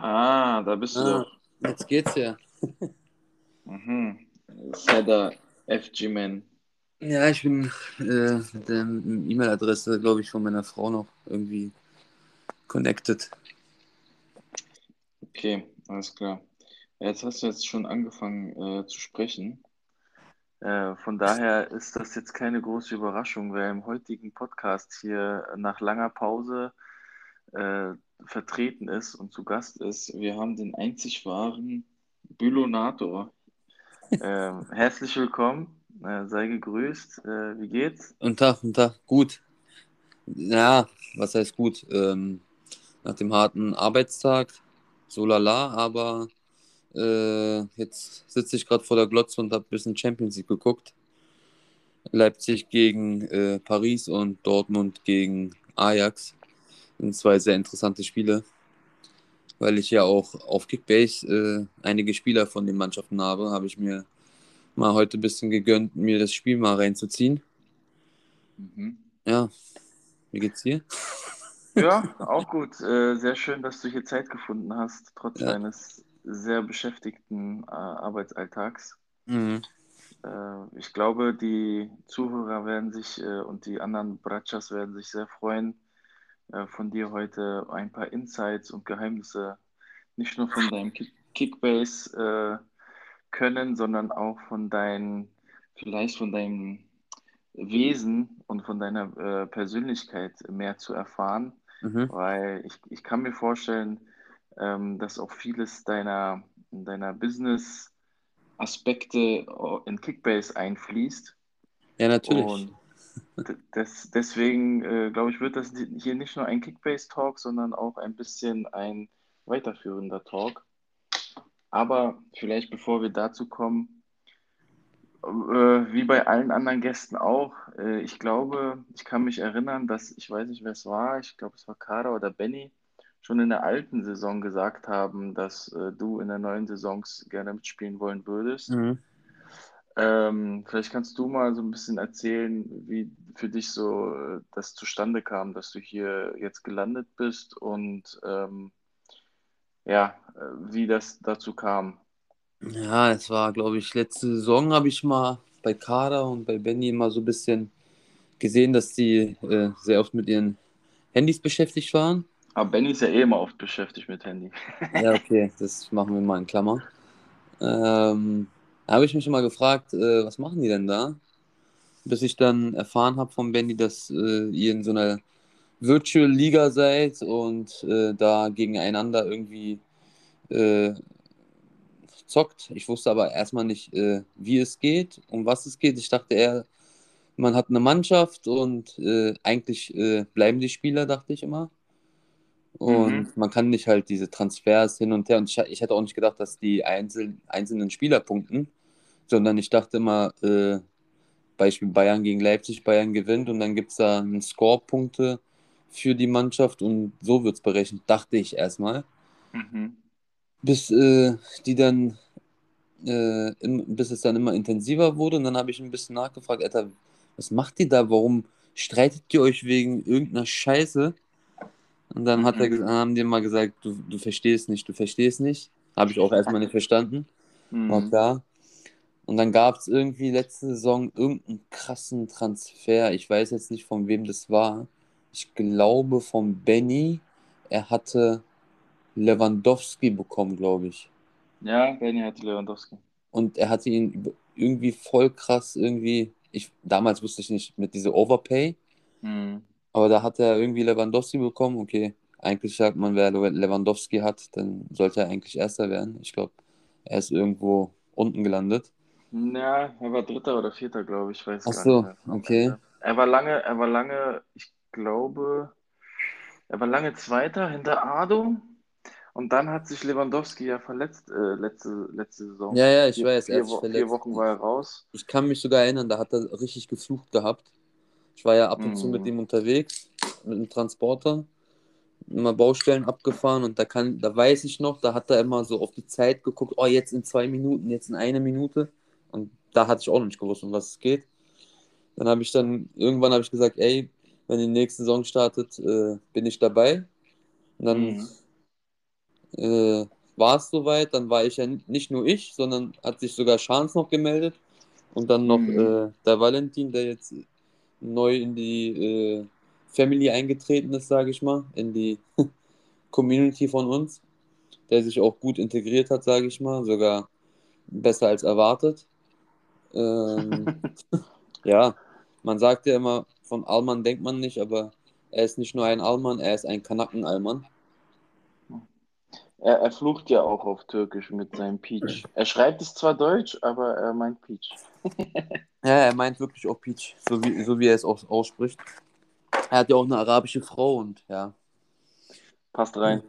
Ah, da bist du Ah, doch. jetzt geht's ja. Mhm. Sada FG-Man. Ja, ich bin äh, mit der E-Mail-Adresse, glaube ich, von meiner Frau noch irgendwie connected. Okay, alles klar. Jetzt hast du jetzt schon angefangen äh, zu sprechen. Äh, von daher ist das jetzt keine große Überraschung, wer im heutigen Podcast hier nach langer Pause äh, vertreten ist und zu Gast ist. Wir haben den einzig wahren Bülonator. Ähm, herzlich willkommen, äh, sei gegrüßt. Äh, wie geht's? Und Tag, und Tag, gut. Ja, was heißt gut? Ähm, nach dem harten Arbeitstag, so lala, aber äh, jetzt sitze ich gerade vor der Glotze und habe ein bisschen Champions League geguckt. Leipzig gegen äh, Paris und Dortmund gegen Ajax. Das sind zwei sehr interessante Spiele, weil ich ja auch auf Kickbase äh, einige Spieler von den Mannschaften habe, habe ich mir mal heute ein bisschen gegönnt, mir das Spiel mal reinzuziehen. Mhm. Ja, wie geht's dir? Ja, auch gut. Äh, sehr schön, dass du hier Zeit gefunden hast, trotz Ja. deines sehr beschäftigten äh, Arbeitsalltags. Mhm. Äh, ich glaube, die Zuhörer werden sich äh, und die anderen Bratschas werden sich sehr freuen, von dir heute ein paar Insights und Geheimnisse nicht nur von deinem Kick Kickbase äh, können, sondern auch von deinem, vielleicht von deinem Wesen und von deiner äh, Persönlichkeit mehr zu erfahren. Mhm. Weil ich, ich kann mir vorstellen, ähm, dass auch vieles deiner, deiner Business-Aspekte in Kickbase einfließt. Ja, natürlich. Und d- des, deswegen, äh, glaube ich, wird das hier nicht nur ein Kickbase-Talk, sondern auch ein bisschen ein weiterführender Talk. Aber vielleicht bevor wir dazu kommen, äh, wie bei allen anderen Gästen auch, äh, ich glaube, ich kann mich erinnern, dass, ich weiß nicht, wer es war, ich glaube, es war Kara oder Benny, schon in der alten Saison gesagt haben, dass äh, du in der neuen Saison gerne mitspielen wollen würdest. Mhm. Ähm, vielleicht kannst du mal so ein bisschen erzählen, wie für dich so äh, das zustande kam, dass du hier jetzt gelandet bist und ähm, ja, äh, wie das dazu kam. Ja, es war, glaube ich, letzte Saison habe ich mal bei Kader und bei Benny immer so ein bisschen gesehen, dass die äh, sehr oft mit ihren Handys beschäftigt waren. Aber Benny ist ja eh immer oft beschäftigt mit Handy. Ja, okay, das machen wir mal in Klammer. Ähm, da habe ich mich immer gefragt, äh, was machen die denn da? Bis ich dann erfahren habe von Benny, dass äh, ihr in so einer Virtual Liga seid und äh, da gegeneinander irgendwie äh, zockt. Ich wusste aber erstmal nicht, äh, wie es geht, um was es geht. Ich dachte eher, man hat eine Mannschaft und äh, eigentlich bleiben die Spieler, dachte ich immer. Und Mhm. man kann nicht halt diese Transfers hin und her. Und ich, ich hätte auch nicht gedacht, dass die einzel einzelnen Spieler punkten, sondern ich dachte immer, äh, Beispiel Bayern gegen Leipzig, Bayern gewinnt und dann gibt es da einen Score-Punkte für die Mannschaft und so wird es berechnet, dachte ich erstmal. Mhm. Bis äh, die dann, äh, im, bis es dann immer intensiver wurde und dann habe ich ein bisschen nachgefragt, Alter, was macht ihr da? Warum streitet ihr euch wegen irgendeiner Scheiße? Und dann hat er, Mhm. haben die mal gesagt, du, du verstehst nicht, du verstehst nicht. Habe ich auch erstmal nicht verstanden. War Mhm. klar. Und dann gab es irgendwie letzte Saison irgendeinen krassen Transfer. Ich weiß jetzt nicht, von wem das war. Ich glaube von Benny. Er hatte Lewandowski bekommen, glaube ich. Ja, Benny hatte Lewandowski. Und er hatte ihn irgendwie voll krass irgendwie. Ich, damals wusste ich nicht mit dieser Overpay. Mhm. Aber da hat er irgendwie Lewandowski bekommen. Okay, eigentlich sagt man, wer Le- Lewandowski hat, dann sollte er eigentlich Erster werden. Ich glaube, er ist irgendwo unten gelandet. Ja, er war Dritter oder Vierter, glaube ich, weiß Ach gar so, nicht okay. Er war lange, er war lange, ich glaube, er war lange Zweiter hinter Ado und dann hat sich Lewandowski ja verletzt äh, letzte, letzte Saison. Ja, ja, ich Vier, weiß, er vier, Wo vier. Wochen war er raus. Ich kann mich sogar erinnern, da hat er richtig geflucht gehabt. Ich war ja ab und zu mit Mhm. ihm unterwegs, mit einem Transporter, immer Baustellen abgefahren und da kann, da weiß ich noch, da hat er immer so auf die Zeit geguckt, oh, jetzt in zwei Minuten, jetzt in einer Minute. Da hatte ich auch noch nicht gewusst, um was es geht. Dann habe ich dann, irgendwann habe ich gesagt, ey, wenn die nächste Saison startet, äh, bin ich dabei. Und dann Mhm. äh, war es soweit. Dann war ich ja nicht nur ich, sondern hat sich sogar Chance noch gemeldet. Und dann noch mhm. äh, der Valentin, der jetzt neu in die äh, Family eingetreten ist, sage ich mal, in die Community von uns, der sich auch gut integriert hat, sage ich mal, sogar besser als erwartet. Ähm, ja, man sagt ja immer, von Alman denkt man nicht, aber er ist nicht nur ein Alman, er ist ein Kanaken-Alman. Er, er flucht ja auch auf Türkisch mit seinem Peach. Er schreibt es zwar Deutsch, aber er meint Peach. ja, er meint wirklich auch Peach, so wie, so wie er es auch ausspricht. Er hat ja auch eine arabische Frau und ja. Passt rein.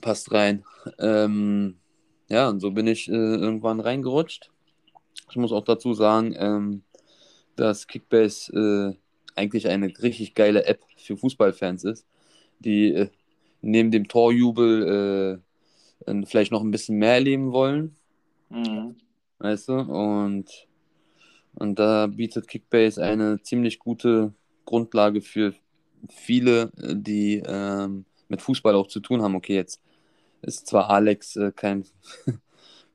Passt rein. Ähm, ja, und so bin ich äh, irgendwann reingerutscht. Ich muss auch dazu sagen, ähm, dass Kickbase äh, eigentlich eine richtig geile App für Fußballfans ist, die äh, neben dem Torjubel äh, vielleicht noch ein bisschen mehr erleben wollen. Mhm. Weißt du? Und, und da bietet Kickbase eine ziemlich gute Grundlage für viele, die ähm, mit Fußball auch zu tun haben. Okay, jetzt ist zwar Alex äh, kein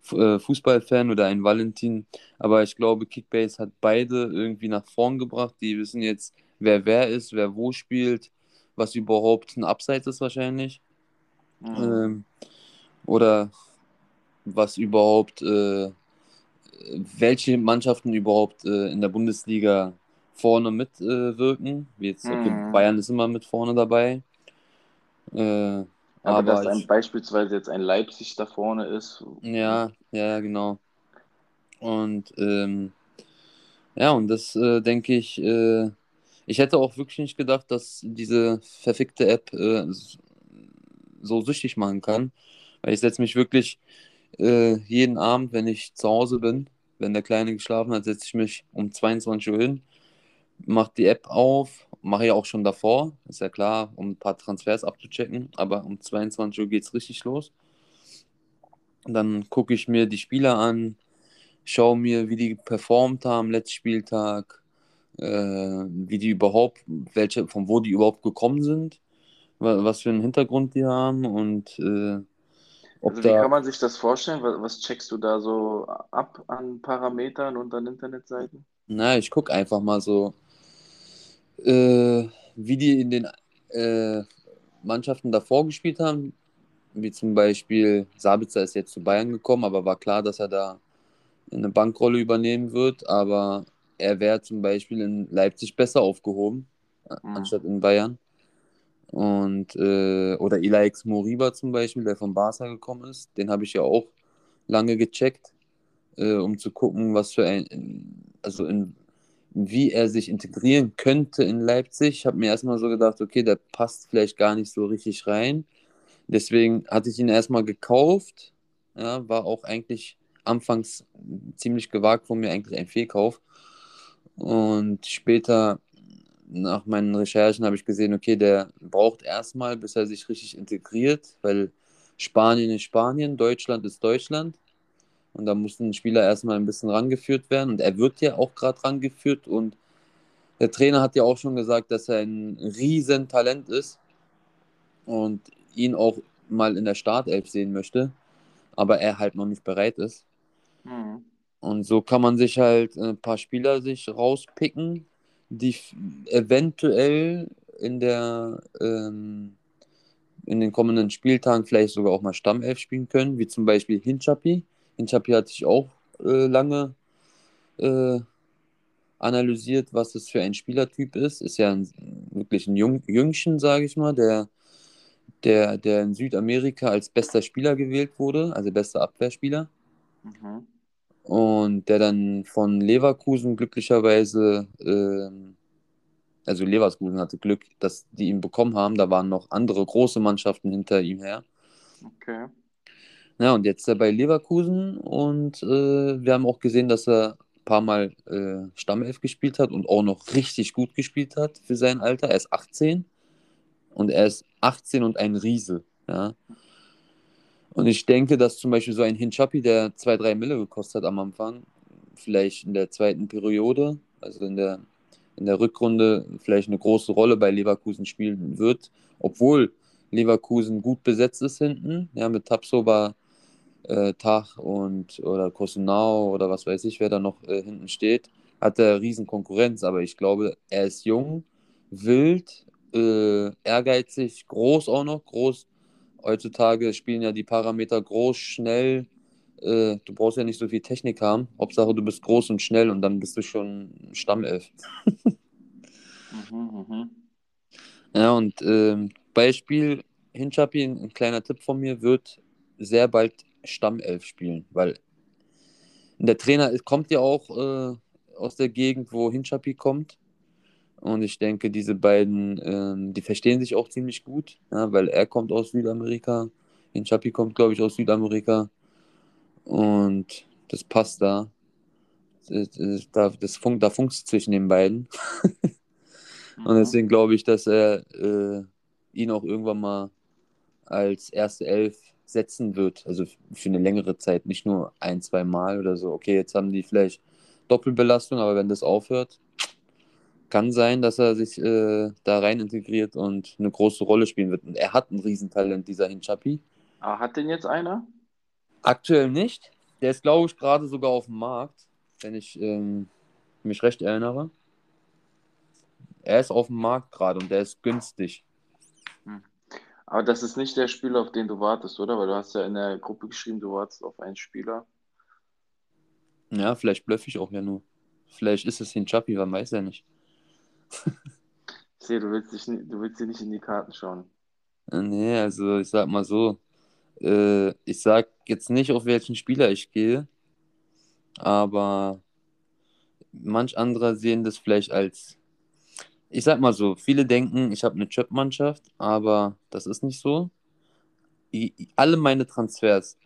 Fußballfan oder ein Valentin, aber ich glaube, Kickbase hat beide irgendwie nach vorn gebracht. Die wissen jetzt, wer wer ist, wer wo spielt, was überhaupt ein Abseits ist wahrscheinlich. Mhm. Ähm, oder was überhaupt, äh, welche Mannschaften überhaupt äh, in der Bundesliga vorne mitwirken. Wie jetzt, okay, mhm. Bayern ist immer mit vorne dabei. Aber, aber dass ein, beispielsweise jetzt ein Leipzig da vorne ist. Ja, ja, genau. Und ähm, ja, und das äh, denke ich, äh, ich hätte auch wirklich nicht gedacht, dass diese verfickte App äh, so süchtig machen kann. Weil ich setze mich wirklich äh, jeden Abend, wenn ich zu Hause bin, wenn der Kleine geschlafen hat, setze ich mich um 22 Uhr hin, mache die App auf, mache ich auch schon davor, ist ja klar, um ein paar Transfers abzuchecken, aber um 22 Uhr geht es richtig los. Dann gucke ich mir die Spieler an, schaue mir, wie die performt haben letzten Spieltag, äh, wie die überhaupt, welche, von wo die überhaupt gekommen sind, was für einen Hintergrund die haben und äh, also wie kann man sich das vorstellen? Was, was, checkst du da so ab an Parametern und an Internetseiten? Na, ich gucke einfach mal so, äh, wie die in den äh, Mannschaften davor gespielt haben. Wie zum Beispiel Sabitzer ist jetzt zu Bayern gekommen, aber war klar, dass er da eine Bankrolle übernehmen wird. Aber er wäre zum Beispiel in Leipzig besser aufgehoben, mhm. anstatt in Bayern. Und, äh, oder Ilaix Moriba zum Beispiel, der von Barca gekommen ist, den habe ich ja auch lange gecheckt, äh, um zu gucken, was für ein, also in wie er sich integrieren könnte in Leipzig. Ich habe mir erstmal so gedacht, okay, der passt vielleicht gar nicht so richtig rein. Deswegen hatte ich ihn erstmal gekauft. Ja, war auch eigentlich anfangs ziemlich gewagt von mir, eigentlich ein Fehlkauf. Und später, nach meinen Recherchen, habe ich gesehen, okay, der braucht erstmal, bis er sich richtig integriert, weil Spanien ist Spanien, Deutschland ist Deutschland. Und da muss ein Spieler erstmal ein bisschen rangeführt werden. Und er wird ja auch gerade rangeführt. Und der Trainer hat ja auch schon gesagt, dass er ein Riesentalent ist und ihn auch mal in der Startelf sehen möchte, aber er halt noch nicht bereit ist. Mhm. Und so kann man sich halt ein paar Spieler sich rauspicken, die eventuell in der ähm, in den kommenden Spieltagen vielleicht sogar auch mal Stammelf spielen können, wie zum Beispiel Hinchapi. Hinchapi hatte ich auch äh, lange äh, analysiert, was das für ein Spielertyp ist. Ist ja ein, wirklich ein Jung, Jüngchen, sage ich mal, der, der, der in Südamerika als bester Spieler gewählt wurde, also bester Abwehrspieler. Mhm. Und der dann von Leverkusen glücklicherweise, äh, also Leverkusen hatte Glück, dass die ihn bekommen haben. Da waren noch andere große Mannschaften hinter ihm her. Okay. Ja, und jetzt bei Leverkusen und äh, wir haben auch gesehen, dass er ein paar Mal äh, Stammelf gespielt hat und auch noch richtig gut gespielt hat für sein Alter. Er ist 18 und er ist 18 und ein Riese. Ja. Und ich denke, dass zum Beispiel so ein Hinchapi, der 2-3 Mille gekostet hat am Anfang, vielleicht in der zweiten Periode, also in der, in der Rückrunde, vielleicht eine große Rolle bei Leverkusen spielen wird, obwohl Leverkusen gut besetzt ist hinten, ja, mit Tapsoba, äh, Tach und oder Kosunau oder was weiß ich, wer da noch äh, hinten steht, hat er riesen Konkurrenz, aber ich glaube, er ist jung, wild, äh, ehrgeizig, groß auch noch, groß. Heutzutage spielen ja die Parameter groß, schnell. Äh, du brauchst ja nicht so viel Technik haben. Hauptsache, du bist groß und schnell und dann bist du schon Stammelf. mhm, mh. Ja, und ähm, Beispiel, Hinchapi, ein kleiner Tipp von mir, wird sehr bald Stammelf spielen, weil der Trainer kommt ja auch äh, aus der Gegend, wo Hinchapi kommt. Und ich denke, diese beiden, ähm, die verstehen sich auch ziemlich gut, ja, weil er kommt aus Südamerika, Hinchapi kommt, glaube ich, aus Südamerika. Und das passt da. Das, das, das funkt, da funkt zwischen den beiden. Und mhm. deswegen glaube ich, dass er äh, ihn auch irgendwann mal als erste Elf setzen wird. Also für eine längere Zeit, nicht nur ein, zwei Mal oder so. Okay, jetzt haben die vielleicht Doppelbelastung, aber wenn das aufhört, kann sein, dass er sich äh, da rein integriert und eine große Rolle spielen wird. Und er hat ein Riesentalent, dieser Hinchapi. Ah, hat denn jetzt einer? Aktuell nicht. Der ist, glaube ich, gerade sogar auf dem Markt, wenn ich ähm, mich recht erinnere. Er ist auf dem Markt gerade und der ist günstig. Hm. Aber das ist nicht der Spieler, auf den du wartest, oder? Weil du hast ja in der Gruppe geschrieben, du wartest auf einen Spieler. Ja, vielleicht blöffe ich auch ja nur. Vielleicht ist es Hinchapi, man weiß ja nicht. ich sehe, du willst, dich, du willst dir nicht in die Karten schauen. Äh, nee, also ich sag mal so, äh, ich sag jetzt nicht, auf welchen Spieler ich gehe, aber manch anderer sehen das vielleicht als, ich sag mal so, viele denken, ich habe eine Chip-Mannschaft, aber das ist nicht so. Ich, alle meine Transfers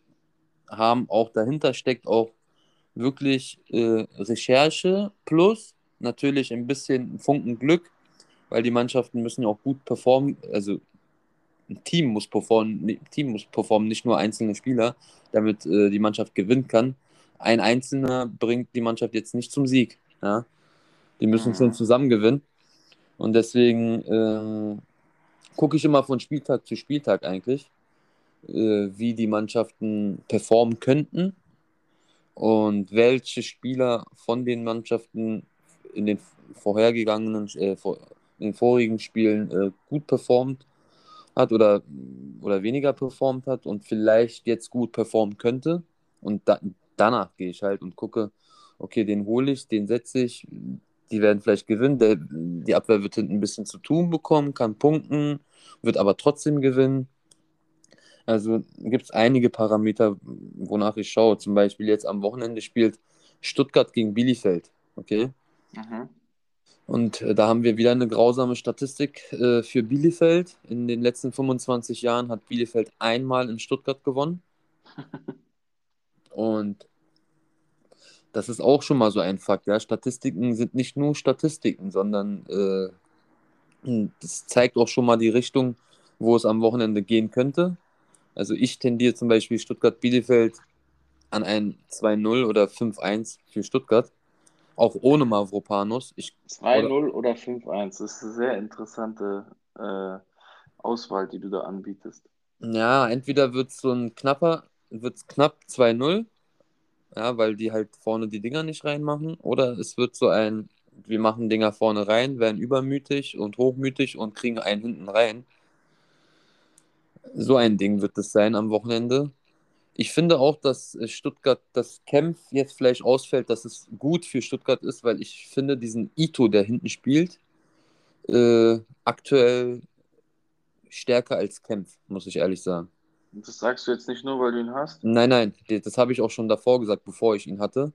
haben auch dahinter steckt auch wirklich äh, Recherche plus natürlich ein bisschen Funken Glück, weil die Mannschaften müssen ja auch gut performen, also ein Team muss performen, Team muss performen, nicht nur einzelne Spieler, damit äh, die Mannschaft gewinnen kann. Ein Einzelner bringt die Mannschaft jetzt nicht zum Sieg. Ja? Die müssen schon zusammen gewinnen. Und deswegen äh, gucke ich immer von Spieltag zu Spieltag eigentlich, äh, wie die Mannschaften performen könnten und welche Spieler von den Mannschaften in den vorhergegangenen, äh, in den vorigen Spielen äh, gut performt hat oder, oder weniger performt hat und vielleicht jetzt gut performen könnte. Und da, danach gehe ich halt und gucke, okay, den hole ich, den setze ich, die werden vielleicht gewinnen. Der, die Abwehr wird hinten ein bisschen zu tun bekommen, kann punkten, wird aber trotzdem gewinnen. Also gibt es einige Parameter, wonach ich schaue. Zum Beispiel jetzt am Wochenende spielt Stuttgart gegen Bielefeld. Okay. Mhm. Und äh, da haben wir wieder eine grausame Statistik äh, für Bielefeld. In den letzten 25 Jahren hat Bielefeld einmal in Stuttgart gewonnen. Und das ist auch schon mal so ein Fakt. Ja? Statistiken sind nicht nur Statistiken, sondern äh, das zeigt auch schon mal die Richtung, wo es am Wochenende gehen könnte. Also ich tendiere zum Beispiel Stuttgart-Bielefeld an ein 2-0 oder 5-1 für Stuttgart. Auch ohne Mavropanos. 2-0 oder, oder 5-1. Das ist eine sehr interessante äh, Auswahl, die du da anbietest. Ja, entweder wird es so ein knapper, wird es knapp 2-0, ja, weil die halt vorne die Dinger nicht reinmachen, oder es wird so ein, wir machen Dinger vorne rein, werden übermütig und hochmütig und kriegen einen hinten rein. So ein Ding wird es sein am Wochenende. Ich finde auch, dass Stuttgart das Kämpf jetzt vielleicht ausfällt, dass es gut für Stuttgart ist, weil ich finde diesen Ito, der hinten spielt, äh, aktuell stärker als Kempf, muss ich ehrlich sagen. Das sagst du jetzt nicht nur, weil du ihn hast? Nein, nein, das habe ich auch schon davor gesagt, bevor ich ihn hatte.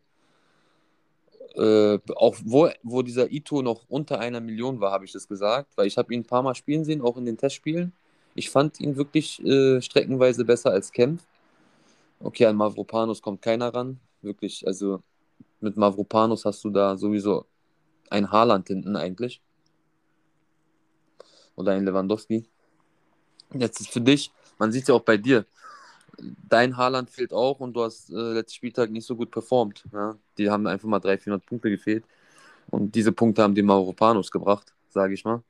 Äh, auch wo, wo dieser Ito noch unter einer Million war, habe ich das gesagt, weil ich habe ihn ein paar Mal spielen sehen, auch in den Testspielen. Ich fand ihn wirklich äh, streckenweise besser als Kempf. Okay, an Mavropanos kommt keiner ran. Wirklich, also mit Mavropanos hast du da sowieso ein Haaland hinten eigentlich. Oder ein Lewandowski. Jetzt ist für dich, man sieht es ja auch bei dir, dein Haaland fehlt auch und du hast äh, letzten Spieltag nicht so gut performt. Ja? Die haben einfach mal 300, 400 Punkte gefehlt. Und diese Punkte haben die Mauropanos gebracht, sage ich mal.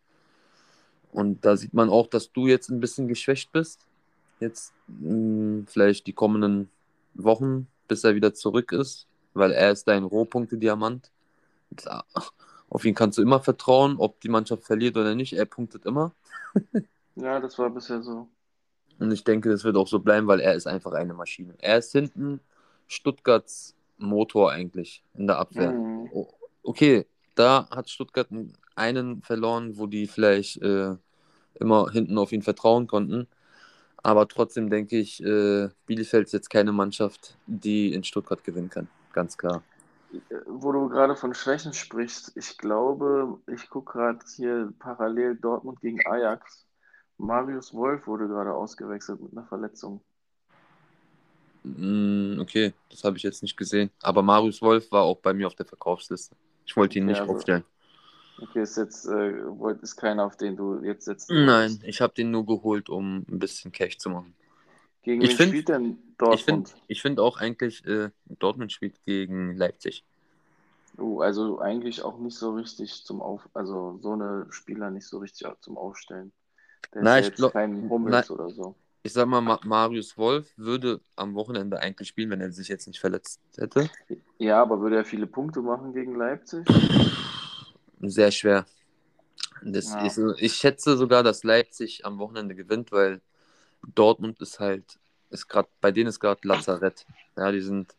Und da sieht man auch, dass du jetzt ein bisschen geschwächt bist. Jetzt mh, hm, vielleicht die kommenden Wochen, bis er wieder zurück ist, weil er ist dein Rohpunkte-Diamant. Auf ihn kannst du immer vertrauen, ob die Mannschaft verliert oder nicht. Er punktet immer. ja, das war bisher so. Und ich denke, das wird auch so bleiben, weil er ist einfach eine Maschine. Er ist hinten Stuttgarts Motor eigentlich in der Abwehr. Mhm. Okay, da hat Stuttgart einen verloren, wo die vielleicht äh, immer hinten auf ihn vertrauen konnten. Aber trotzdem denke ich, äh, Bielefeld ist jetzt keine Mannschaft, die in Stuttgart gewinnen kann. Ganz klar. Wo du gerade von Schwächen sprichst, ich glaube, ich gucke gerade hier parallel Dortmund gegen Ajax. Marius Wolf wurde gerade ausgewechselt mit einer Verletzung. Mm, okay, das habe ich jetzt nicht gesehen. Aber Marius Wolf war auch bei mir auf der Verkaufsliste. Ich wollte ihn nicht also, aufstellen. Okay, ist jetzt äh, ist keiner, auf den du jetzt setzt. Nein, ich habe den nur geholt, um ein bisschen Cash zu machen. Gegen ich wen find, spielt denn Dortmund? Ich finde find auch eigentlich, äh, Dortmund spielt gegen Leipzig. Oh, also eigentlich auch nicht so richtig zum Auf, also so eine Spieler nicht so richtig zum Aufstellen. Der nein, ja jetzt kein Hummels oder so. Ich sag mal, Marius Wolf würde am Wochenende eigentlich spielen, wenn er sich jetzt nicht verletzt hätte. Ja, aber würde er viele Punkte machen gegen Leipzig? Sehr schwer. Das ja. ist, ich schätze sogar, dass Leipzig am Wochenende gewinnt, weil Dortmund ist halt, ist gerade, bei denen ist gerade Lazarett. Ja, die sind,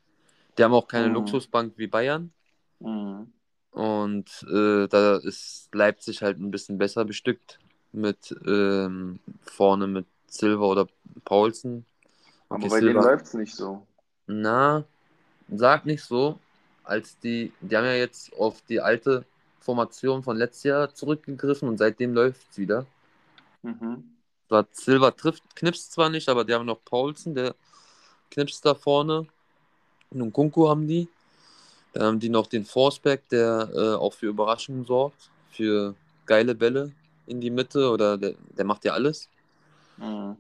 die haben auch keine mhm. Luxusbank wie Bayern. Mhm. Und äh, da ist Leipzig halt ein bisschen besser bestückt mit ähm, vorne mit Silva oder Paulsen. Okay, Aber bei Silva. denen läuft es nicht so. Na, sag nicht so. Als die, die haben ja jetzt auf die alte Formation von letztes Jahr zurückgegriffen und seitdem läuft es wieder. Mhm. Silva trifft, knipst zwar nicht, aber die haben noch Paulsen, der knipst da vorne. Und Kunku haben die. Dann haben die noch den Forsberg, der äh, auch für Überraschungen sorgt, für geile Bälle in die Mitte oder der, der macht ja alles. Mhm.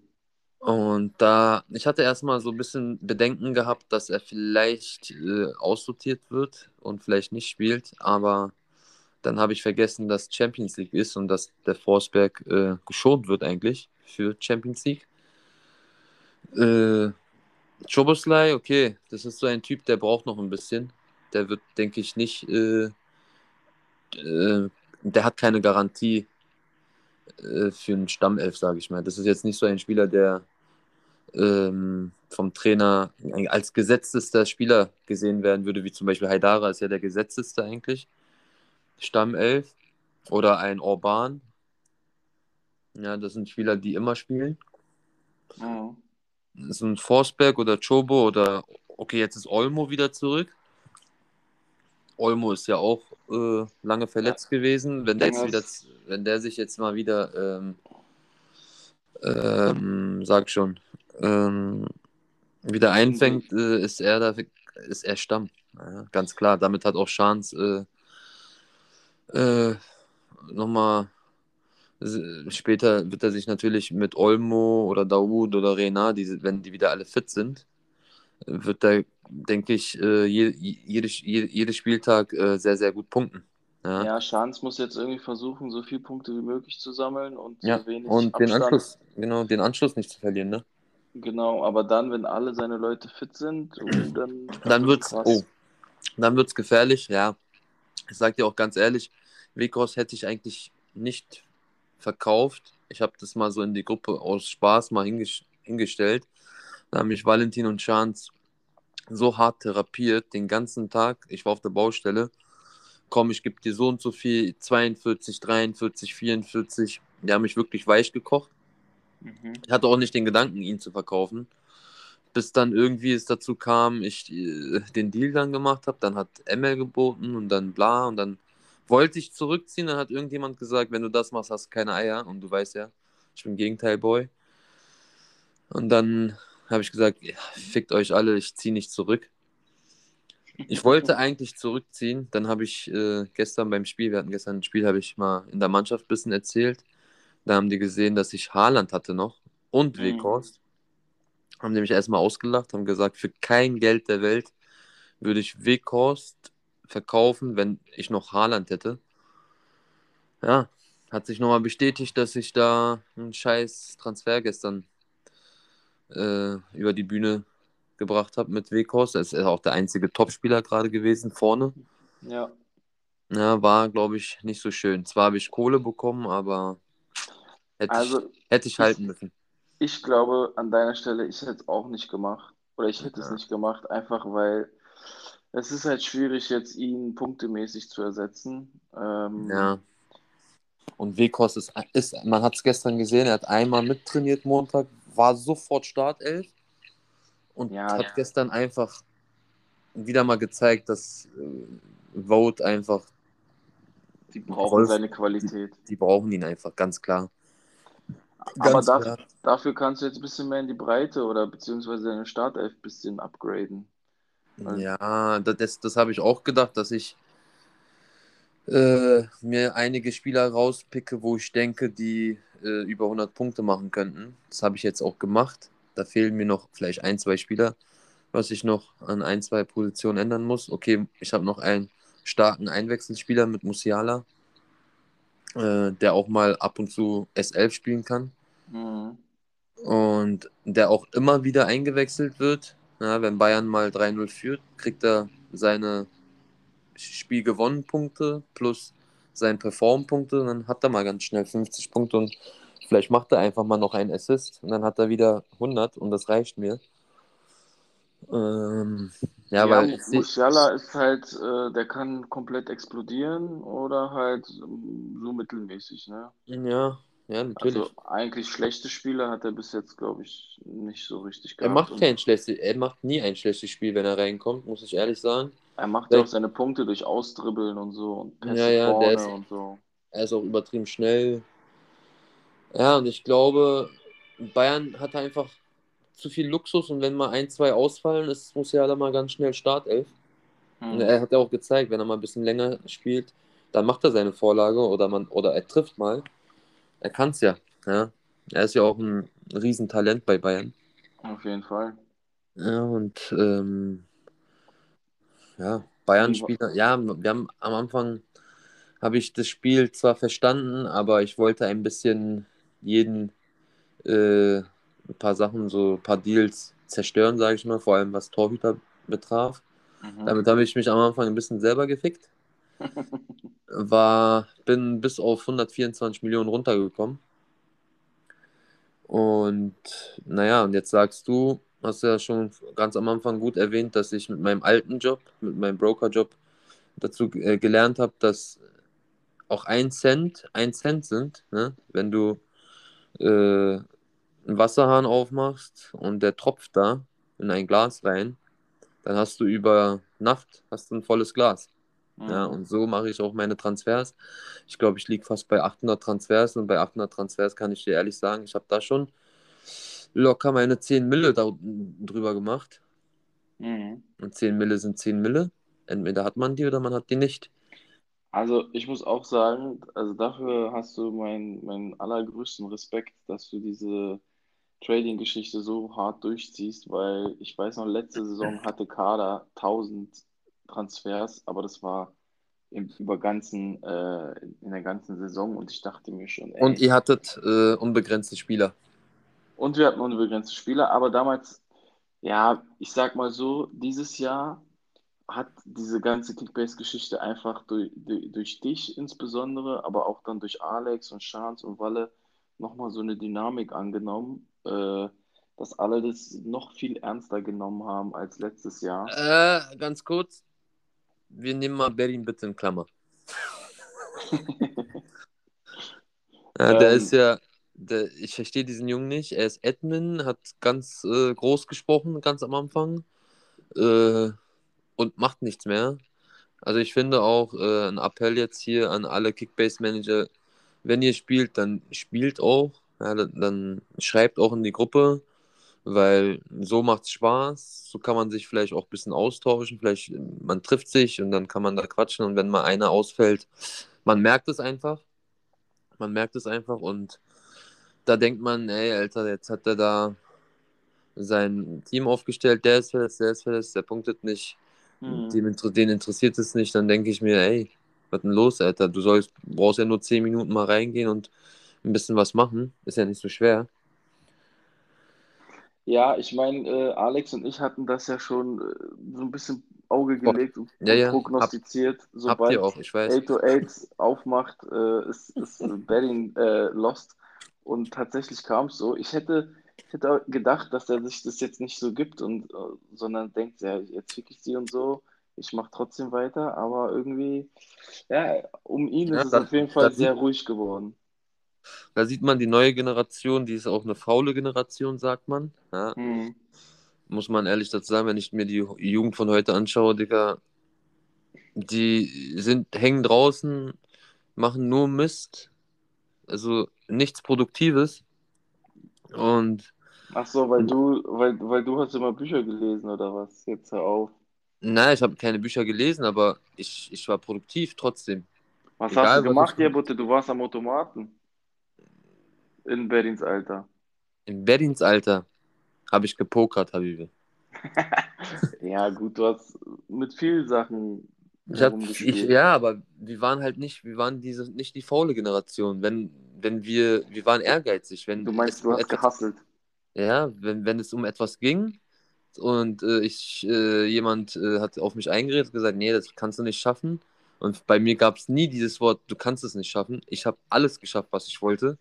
Und da, ich hatte erstmal so ein bisschen Bedenken gehabt, dass er vielleicht äh, aussortiert wird und vielleicht nicht spielt, aber dann habe ich vergessen, dass Champions League ist und dass der Forsberg äh, geschont wird eigentlich für Champions League. Äh, Choboslai, okay, das ist so ein Typ, der braucht noch ein bisschen. Der wird, denke ich, nicht, äh, äh, der hat keine Garantie äh, für einen Stammelf, sage ich mal. Das ist jetzt nicht so ein Spieler, der ähm, vom Trainer als gesetztester Spieler gesehen werden würde, wie zum Beispiel Haidara ist ja der gesetzteste eigentlich. Stammelf oder ein Orban. Ja, das sind Spieler, die immer spielen. Mhm. Das sind Forsberg oder Chobo oder okay, jetzt ist Olmo wieder zurück. Olmo ist ja auch äh, lange verletzt ja. gewesen. Wenn der, jetzt wieder, wenn der sich jetzt mal wieder, ähm, ähm, sag schon, ähm, wieder einfängt, äh, ist er da, ist er Stamm. Ja, ganz klar. Damit hat auch Schans äh, äh, nochmal später wird er sich natürlich mit Olmo oder Daoud oder Rena, die, wenn die wieder alle fit sind, wird er, denke ich, äh, jede, jede, jede Spieltag äh, sehr, sehr gut punkten. Ja, ja Schans muss jetzt irgendwie versuchen, so viele Punkte wie möglich zu sammeln und ja, so wenig und Abstand. den Anschluss, genau, den Anschluss nicht zu verlieren, ne? Genau, aber dann, wenn alle seine Leute fit sind, dann dann wird's, oh, dann wird's gefährlich, ja. Ich sag dir auch ganz ehrlich, Wekos hätte ich eigentlich nicht verkauft. Ich habe das mal so in die Gruppe aus Spaß mal hingestellt. Da haben mich Valentin und Chance so hart therapiert, den ganzen Tag. Ich war auf der Baustelle. Komm, ich gebe dir so und so viel, 42, 43, 44. Die haben mich wirklich weich gekocht. Mhm. Ich hatte auch nicht den Gedanken, ihn zu verkaufen. Bis dann irgendwie es dazu kam, ich äh, den Deal dann gemacht habe. Dann hat ML geboten und dann bla und dann wollte ich zurückziehen, dann hat irgendjemand gesagt, wenn du das machst, hast du keine Eier. Und du weißt ja, ich bin Gegenteil-Boy. Und dann habe ich gesagt, ja, fickt euch alle, ich ziehe nicht zurück. Ich wollte eigentlich zurückziehen. Dann habe ich äh, gestern beim Spiel, wir hatten gestern ein Spiel, habe ich mal in der Mannschaft ein bisschen erzählt. Da haben die gesehen, dass ich Haaland hatte noch und mhm. Weghorst. Haben die mich erstmal ausgelacht, haben gesagt, für kein Geld der Welt würde ich Weghorst verkaufen, wenn ich noch Haaland hätte. Ja, hat sich nochmal bestätigt, dass ich da einen scheiß Transfer gestern äh, über die Bühne gebracht habe mit Wekos. Er ist auch der einzige Topspieler gerade gewesen vorne. Ja. Ja, war, glaube ich, nicht so schön. Zwar habe ich Kohle bekommen, aber hätte, Also, ich, hätte ich halten müssen. Ich glaube, an deiner Stelle, ich hätte es auch nicht gemacht. Oder ich hätte es Ja. nicht gemacht, einfach weil es ist halt schwierig, jetzt ihn punktemäßig zu ersetzen. Ähm, Ja. Und Wekos ist, ist man hat es gestern gesehen, er hat einmal mittrainiert Montag, war sofort Startelf und Ja. hat gestern einfach wieder mal gezeigt, dass äh, Vote einfach, die brauchen Rolf- seine Qualität. die brauchen ihn einfach, ganz klar. Aber Ganz darf, klar. dafür kannst du jetzt ein bisschen mehr in die Breite oder beziehungsweise deine Startelf ein bisschen upgraden. Also- Ja, das, das habe ich auch gedacht, dass ich äh, mir einige Spieler rauspicke, wo ich denke, die äh, über 100 Punkte machen könnten. Das habe ich jetzt auch gemacht. Da fehlen mir noch vielleicht ein, zwei Spieler, was ich noch an ein, zwei Positionen ändern muss. Okay, ich habe noch einen starken Einwechselspieler mit Musiala, äh, der auch mal ab und zu S11 spielen kann Mhm. und der auch immer wieder eingewechselt wird. Ja, wenn Bayern mal 3-0 führt, kriegt er seine Spiel gewonnen Punkte plus sein Perform Punkte, dann hat er mal ganz schnell 50 Punkte und vielleicht macht er einfach mal noch einen Assist und dann hat er wieder 100 und das reicht mir. Ähm, ja, Ja, weil Musiala ist halt, äh, der kann komplett explodieren oder halt so mittelmäßig, ne? ja, ja, natürlich. Also eigentlich schlechte Spiele hat er bis jetzt, glaube ich, nicht so richtig er gehabt. macht Und kein schlechtes, er macht nie ein schlechtes Spiel, wenn er reinkommt, muss ich ehrlich sagen. er macht ja auch seine Punkte durch Ausdribbeln und so und Pässe Ja, ja, vorne ist- und so. Er ist auch übertrieben schnell. Ja, und ich glaube, Bayern hat einfach zu viel Luxus und wenn mal ein, zwei ausfallen, ist Musiala mal ganz schnell Startelf. Und Hm. er hat ja auch gezeigt, wenn er mal ein bisschen länger spielt, dann macht er seine Vorlage oder man oder er trifft mal. Er kann es ja, ja. Er ist ja auch ein Riesentalent bei Bayern. Auf jeden Fall. Ja, und ähm, ja, Bayern-Spieler, ja, wir haben am Anfang habe ich das Spiel zwar verstanden, aber ich wollte ein bisschen jeden äh, ein paar Sachen, so ein paar Deals zerstören, sage ich mal, vor allem was Torhüter betraf. Mhm. Damit habe ich mich am Anfang ein bisschen selber gefickt. War, bin bis auf 124 Millionen runtergekommen. Und naja, und jetzt sagst du, hast ja schon ganz am Anfang gut erwähnt, dass ich mit meinem alten Job, mit meinem Broker-Job dazu äh, gelernt habe, dass auch ein Cent ein Cent sind. Ne? Wenn du äh, einen Wasserhahn aufmachst und der tropft da in ein Glas rein, dann hast du über Nacht hast du ein volles Glas. Ja, Mhm. und so mache ich auch meine Transfers. Ich glaube, ich liege fast bei 800 Transfers und bei 800 Transfers kann ich dir ehrlich sagen, ich habe da schon locker meine 10 Mille da drüber gemacht. Mhm. Und 10 Mille sind 10 Mille. Entweder hat man die oder man hat die nicht. Also ich muss auch sagen, also dafür hast du meinen meinen allergrößten Respekt, dass du diese Trading-Geschichte so hart durchziehst, weil ich weiß noch, letzte Saison hatte Kader 1000 Transfers, aber das war im, über ganzen, äh, in der ganzen Saison und ich dachte mir schon, ey. Und ihr hattet äh, unbegrenzte Spieler. Und wir hatten unbegrenzte Spieler, aber damals, ja, ich sag mal so, dieses Jahr hat diese ganze Kickbase-Geschichte einfach durch, durch, durch dich insbesondere, aber auch dann durch Alex und Schans und Walle nochmal so eine Dynamik angenommen, äh, dass alle das noch viel ernster genommen haben als letztes Jahr. Äh, ganz kurz. Wir nehmen mal Berlin bitte in Klammer. Ja, der Ähm. ist ja, der, ich verstehe diesen Jungen nicht. Er ist Admin, hat ganz äh, groß gesprochen, ganz am Anfang. Äh, und macht nichts mehr. Also ich finde auch äh, ein Appell jetzt hier an alle Kickbase-Manager, wenn ihr spielt, dann spielt auch. Ja, dann, dann schreibt auch in die Gruppe, weil so macht es Spaß. So kann man sich vielleicht auch ein bisschen austauschen. Vielleicht man trifft sich und dann kann man da quatschen. Und wenn mal einer ausfällt, man merkt es einfach. Man merkt es einfach und da denkt man, ey, Alter, jetzt hat er da sein Team aufgestellt, der ist verletzt, der ist verletzt, der punktet nicht, Hm. dem, inter- den interessiert es nicht, dann denke ich mir, ey, Was denn los, Alter? Du sollst, brauchst ja nur 10 Minuten mal reingehen und ein bisschen was machen. Ist ja nicht so schwer. Ja, ich meine, äh, Alex und ich hatten das ja schon äh, so ein bisschen Auge gelegt und, Ja, ja, hab, prognostiziert, habt ihr sobald auch, ich weiß. 808 aufmacht, äh, ist, ist Betting äh, lost. Und tatsächlich kam es so. Ich hätte, ich hätte gedacht, dass er sich das jetzt nicht so gibt und äh, sondern denkt, ja, jetzt fick ich sie und so. Ich mache trotzdem weiter, aber irgendwie, ja, um ihn ist Ja, es da, auf jeden Fall sehr ruhig geworden. Da sieht man die neue Generation, die ist auch eine faule Generation, sagt man. Ja, Hm. muss man ehrlich dazu sagen, wenn ich mir die Jugend von heute anschaue, Digga, die sind, hängen draußen, machen nur Mist, also nichts Produktives. Und Ach so, weil du, weil, weil du hast immer Bücher gelesen oder was? Jetzt hör auf. Nein, ich habe keine Bücher gelesen, aber ich, ich war produktiv trotzdem. Was hast du Egal, gemacht, ich Jabutte? Du warst am Automaten in Berlins Alter. im Wehrdienstalter habe ich gepokert, Habibi. Ja, gut, du hast mit vielen Sachen Ich hab, ich, ja, aber wir waren halt nicht, wir waren diese, nicht die faule Generation. Wenn, wenn wir, wir waren ehrgeizig. Wenn Du meinst, du hast etwas, gehasselt. ja, wenn, wenn es um etwas ging und äh, ich, äh, jemand äh, hat auf mich eingeredet und gesagt, nee, das kannst du nicht schaffen. Und bei mir gab es nie dieses Wort, du kannst es nicht schaffen. Ich habe alles geschafft, was ich wollte.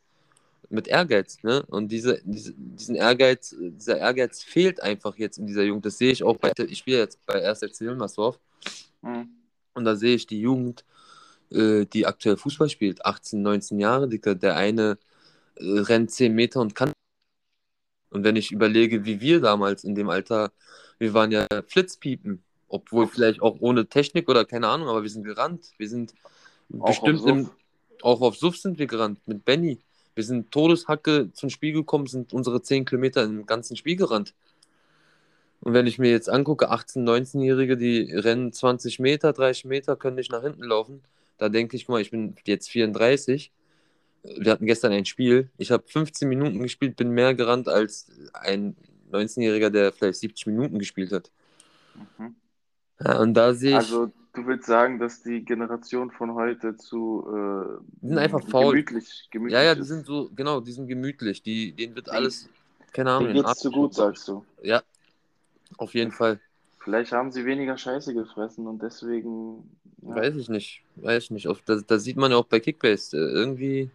Mit Ehrgeiz, ne? Und diese, diese, diesen Ehrgeiz, dieser Ehrgeiz fehlt einfach jetzt in dieser Jugend. Das sehe ich auch bei, ich spiele jetzt bei 1. FC Wilmersdorf Hm. und da sehe ich die Jugend, äh, die aktuell Fußball spielt, 18, 19 Jahre, Dicker. Der eine äh, rennt 10 Meter und kann. Und wenn ich überlege, wie wir damals in dem Alter, wir waren ja Flitzpiepen, obwohl vielleicht auch ohne Technik oder keine Ahnung, aber wir sind gerannt. Wir sind Auch auf bestimmt im, Suff. auch auf Suff sind wir gerannt mit Benny. Wir sind Todeshacke zum Spiel gekommen, sind unsere 10 Kilometer im ganzen Spiel gerannt. Und wenn ich mir jetzt angucke, 18-, 19-Jährige, die rennen 20 Meter, 30 Meter, können nicht nach hinten laufen. Da denke ich, guck mal, ich bin jetzt 34. Wir hatten gestern ein Spiel. Ich habe 15 Minuten gespielt, bin mehr gerannt als ein 19-Jähriger, der vielleicht 70 Minuten gespielt hat. Mhm. Ja, und da sehe ich, Also, du willst sagen, dass die Generation von heute zu äh, die sind einfach faul. gemütlich, gemütlich Ja, ja, die ist. sind so, genau, die sind gemütlich. Die, denen wird alles, keine Ahnung, denen geht's zu gut, sagst du. Ja, auf jeden Fall. Vielleicht haben sie weniger Scheiße gefressen und deswegen, ja. Weiß ich nicht. Weiß ich nicht. Da, da sieht man ja auch bei Kickbase. Äh, irgendwie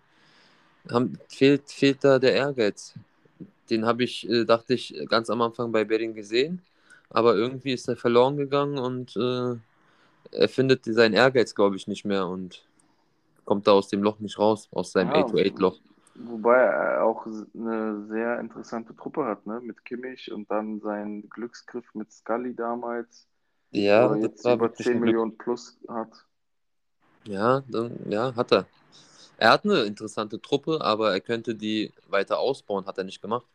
haben, fehlt, fehlt da der Ehrgeiz. Den habe ich, äh, dachte ich, ganz am Anfang bei Berlin gesehen. Aber irgendwie ist er verloren gegangen und äh, er findet seinen Ehrgeiz, glaube ich, nicht mehr und kommt da aus dem Loch nicht raus, aus seinem Ja, 8-to-8-Loch. wobei er auch eine sehr interessante Truppe hat, ne? Mit Kimmich und dann sein Glücksgriff mit Scully damals, wo Ja, er das jetzt über wirklich 10 ein Glück. Millionen plus hat. Ja, dann, ja, hat er. Er hat eine interessante Truppe, aber er könnte die weiter ausbauen, hat er nicht gemacht.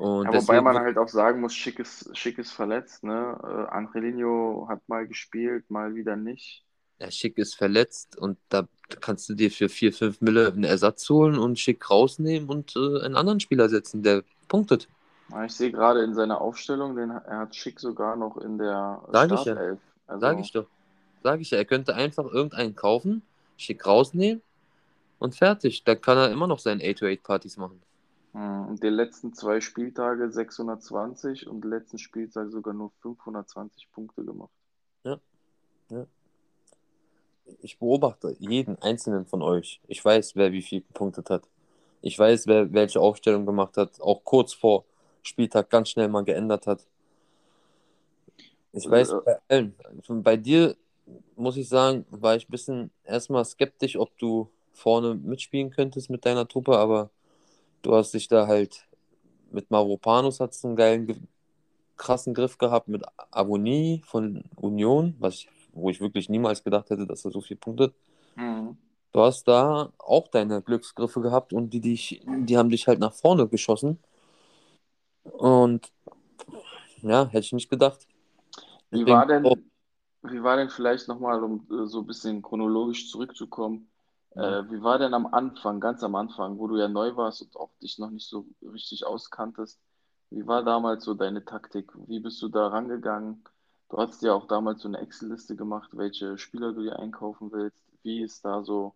Und Ja, wobei man halt auch sagen muss, Schick ist, Schick ist verletzt, ne? Äh, Angelino hat mal gespielt, mal wieder nicht. ja, Schick ist verletzt und da kannst du dir für 4, 5 Mille einen Ersatz holen und Schick rausnehmen und äh, einen anderen Spieler setzen, der punktet. Ja, Ich sehe gerade in seiner Aufstellung, den, er hat Schick sogar noch in der Sag ich ja. Startelf. Sag Also, ich doch. Sag ich ja. Er könnte einfach irgendeinen kaufen, Schick rausnehmen und fertig. Da kann er immer noch seine 8-to-8-Partys machen. Mh, und die letzten zwei Spieltage 620 und letzten Spieltag sogar nur 520 Punkte gemacht. Ja, ja. Ich beobachte jeden einzelnen von euch. Ich weiß, wer wie viel gepunktet hat. Ich weiß, wer welche Aufstellung gemacht hat, auch kurz vor Spieltag ganz schnell mal geändert hat. Ich weiß Äh, bei allen. Bei dir muss ich sagen, war ich ein bisschen erstmal skeptisch, ob du vorne mitspielen könntest mit deiner Truppe, aber du hast dich da halt mit Mavropanos hast du einen geilen, ge- krassen Griff gehabt, mit Aboni von Union, was ich, wo ich wirklich niemals gedacht hätte, dass er so viel punktet. mh. Du hast da auch deine Glücksgriffe gehabt und die, dich, die haben dich halt nach vorne geschossen. Und ja, hätte ich nicht gedacht. Wie war denn, wie war denn vielleicht nochmal, um äh, so ein bisschen chronologisch zurückzukommen. Äh, wie war denn am Anfang, ganz am Anfang, wo du ja neu warst und auch dich noch nicht so richtig auskanntest, wie war damals so deine Taktik? Wie bist du da rangegangen? Du hast ja auch damals so eine Excel-Liste gemacht, welche Spieler du dir einkaufen willst. Wie ist da so,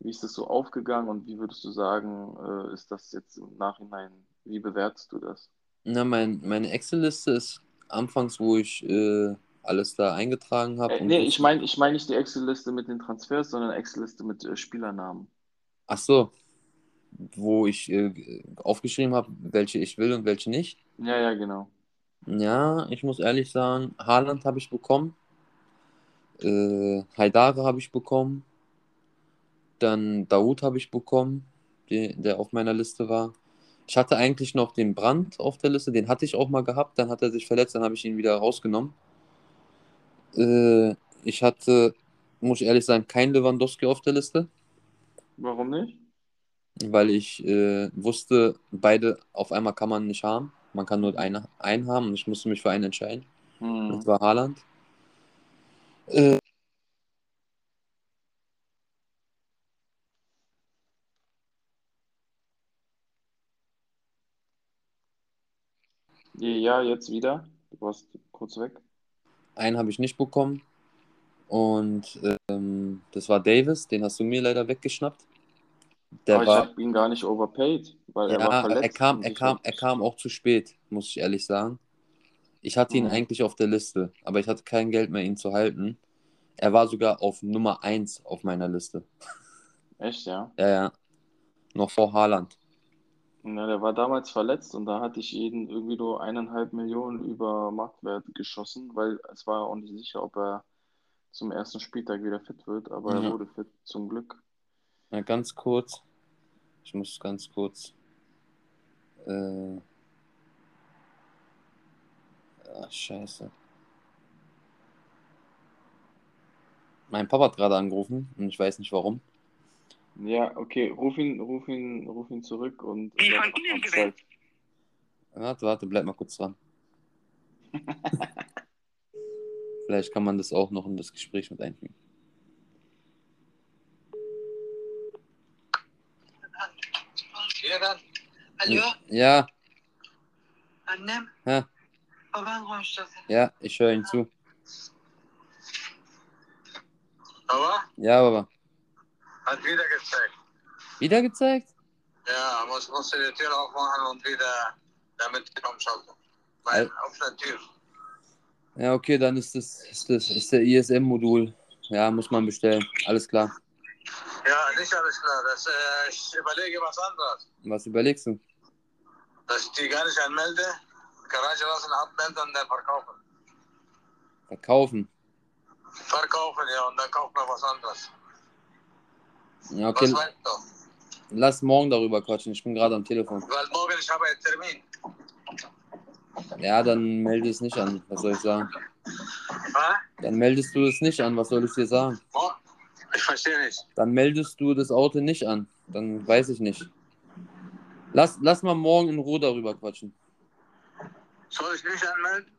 wie ist das so aufgegangen und wie würdest du sagen, äh, ist das jetzt im Nachhinein, wie bewertest du das? Na, mein, meine Excel-Liste ist anfangs, wo ich äh, alles da eingetragen habe. Äh, nee, ich meine ich mein nicht die Excel-Liste mit den Transfers, sondern Excel-Liste mit äh, Spielernamen. Ach so, wo ich äh, aufgeschrieben habe, welche ich will und welche nicht. Ja, ja, genau. Ja, ich muss ehrlich sagen, Haaland habe ich bekommen. Äh, Haidare habe ich bekommen. Dann Daoud habe ich bekommen, die, der auf meiner Liste war. Ich hatte eigentlich noch den Brand auf der Liste, den hatte ich auch mal gehabt. Dann hat er sich verletzt, dann habe ich ihn wieder rausgenommen. Äh, ich hatte, muss ich ehrlich sagen, kein Lewandowski auf der Liste. Warum nicht? Weil ich äh, wusste, beide auf einmal kann man nicht haben. Man kann nur eine, einen haben und ich musste mich für einen entscheiden. Hm. Das war Haaland. Äh, Ja, jetzt wieder. Du warst kurz weg. Einen habe ich nicht bekommen. Und ähm, das war Davis, den hast du mir leider weggeschnappt. Der Aber ich war, habe ihn gar nicht overpaid, weil er war ja, verletzt. er kam, er ich kam, er kam auch zu spät, muss ich ehrlich sagen. Ich hatte ihn Mhm. eigentlich auf der Liste, aber ich hatte kein Geld mehr, ihn zu halten. Er war sogar auf Nummer 1 auf meiner Liste. Echt, ja. Ja, ja. Noch vor Haaland. Ja, der war damals verletzt und da hatte ich ihn irgendwie nur eineinhalb Millionen über Marktwert geschossen, weil es war auch nicht sicher, ob er zum ersten Spieltag wieder fit wird, aber er Ja. wurde fit, zum Glück. Ja, ganz kurz. Ich muss ganz kurz. Äh. Ah, scheiße. Mein Papa hat gerade angerufen und ich weiß nicht warum. Ja, okay, ruf ihn, ruf ihn, ruf ihn zurück und Die sag von Ihnen gewählt. Warte, warte, bleib mal kurz dran. Vielleicht kann man das auch noch in das Gespräch mit einfügen. Şuradan. Alo, Ja, annem. Baban konuşacak. ja, ich höre ihn zu. Baba, Ja, Baba. Hat wieder gezeigt. Wieder gezeigt? Ja, muss, muss die Tür aufmachen und wieder damit umschalten. Weil auf der Tür. Ja, okay, dann ist das, ist das ist der ISM-Modul. Ja, muss man bestellen. Alles klar. Ja, nicht alles klar. Das, äh, ich überlege was anderes. Was überlegst du? Dass ich die gar nicht anmelde, Garage lassen, abmelden und dann verkaufen. Verkaufen. Verkaufen, ja, und dann kaufen wir was anderes. Ja, okay. Was du? Lass morgen darüber quatschen. Ich bin gerade am Telefon. Weil morgen ich habe einen Termin. Ja, dann melde es nicht an. Was soll ich sagen? Ha? Dann meldest du es nicht an. Was soll ich dir sagen? Ich verstehe nicht. Dann meldest du das Auto nicht an. Dann weiß ich nicht. Lass, lass mal morgen in Ruhe darüber quatschen. Soll ich nicht anmelden?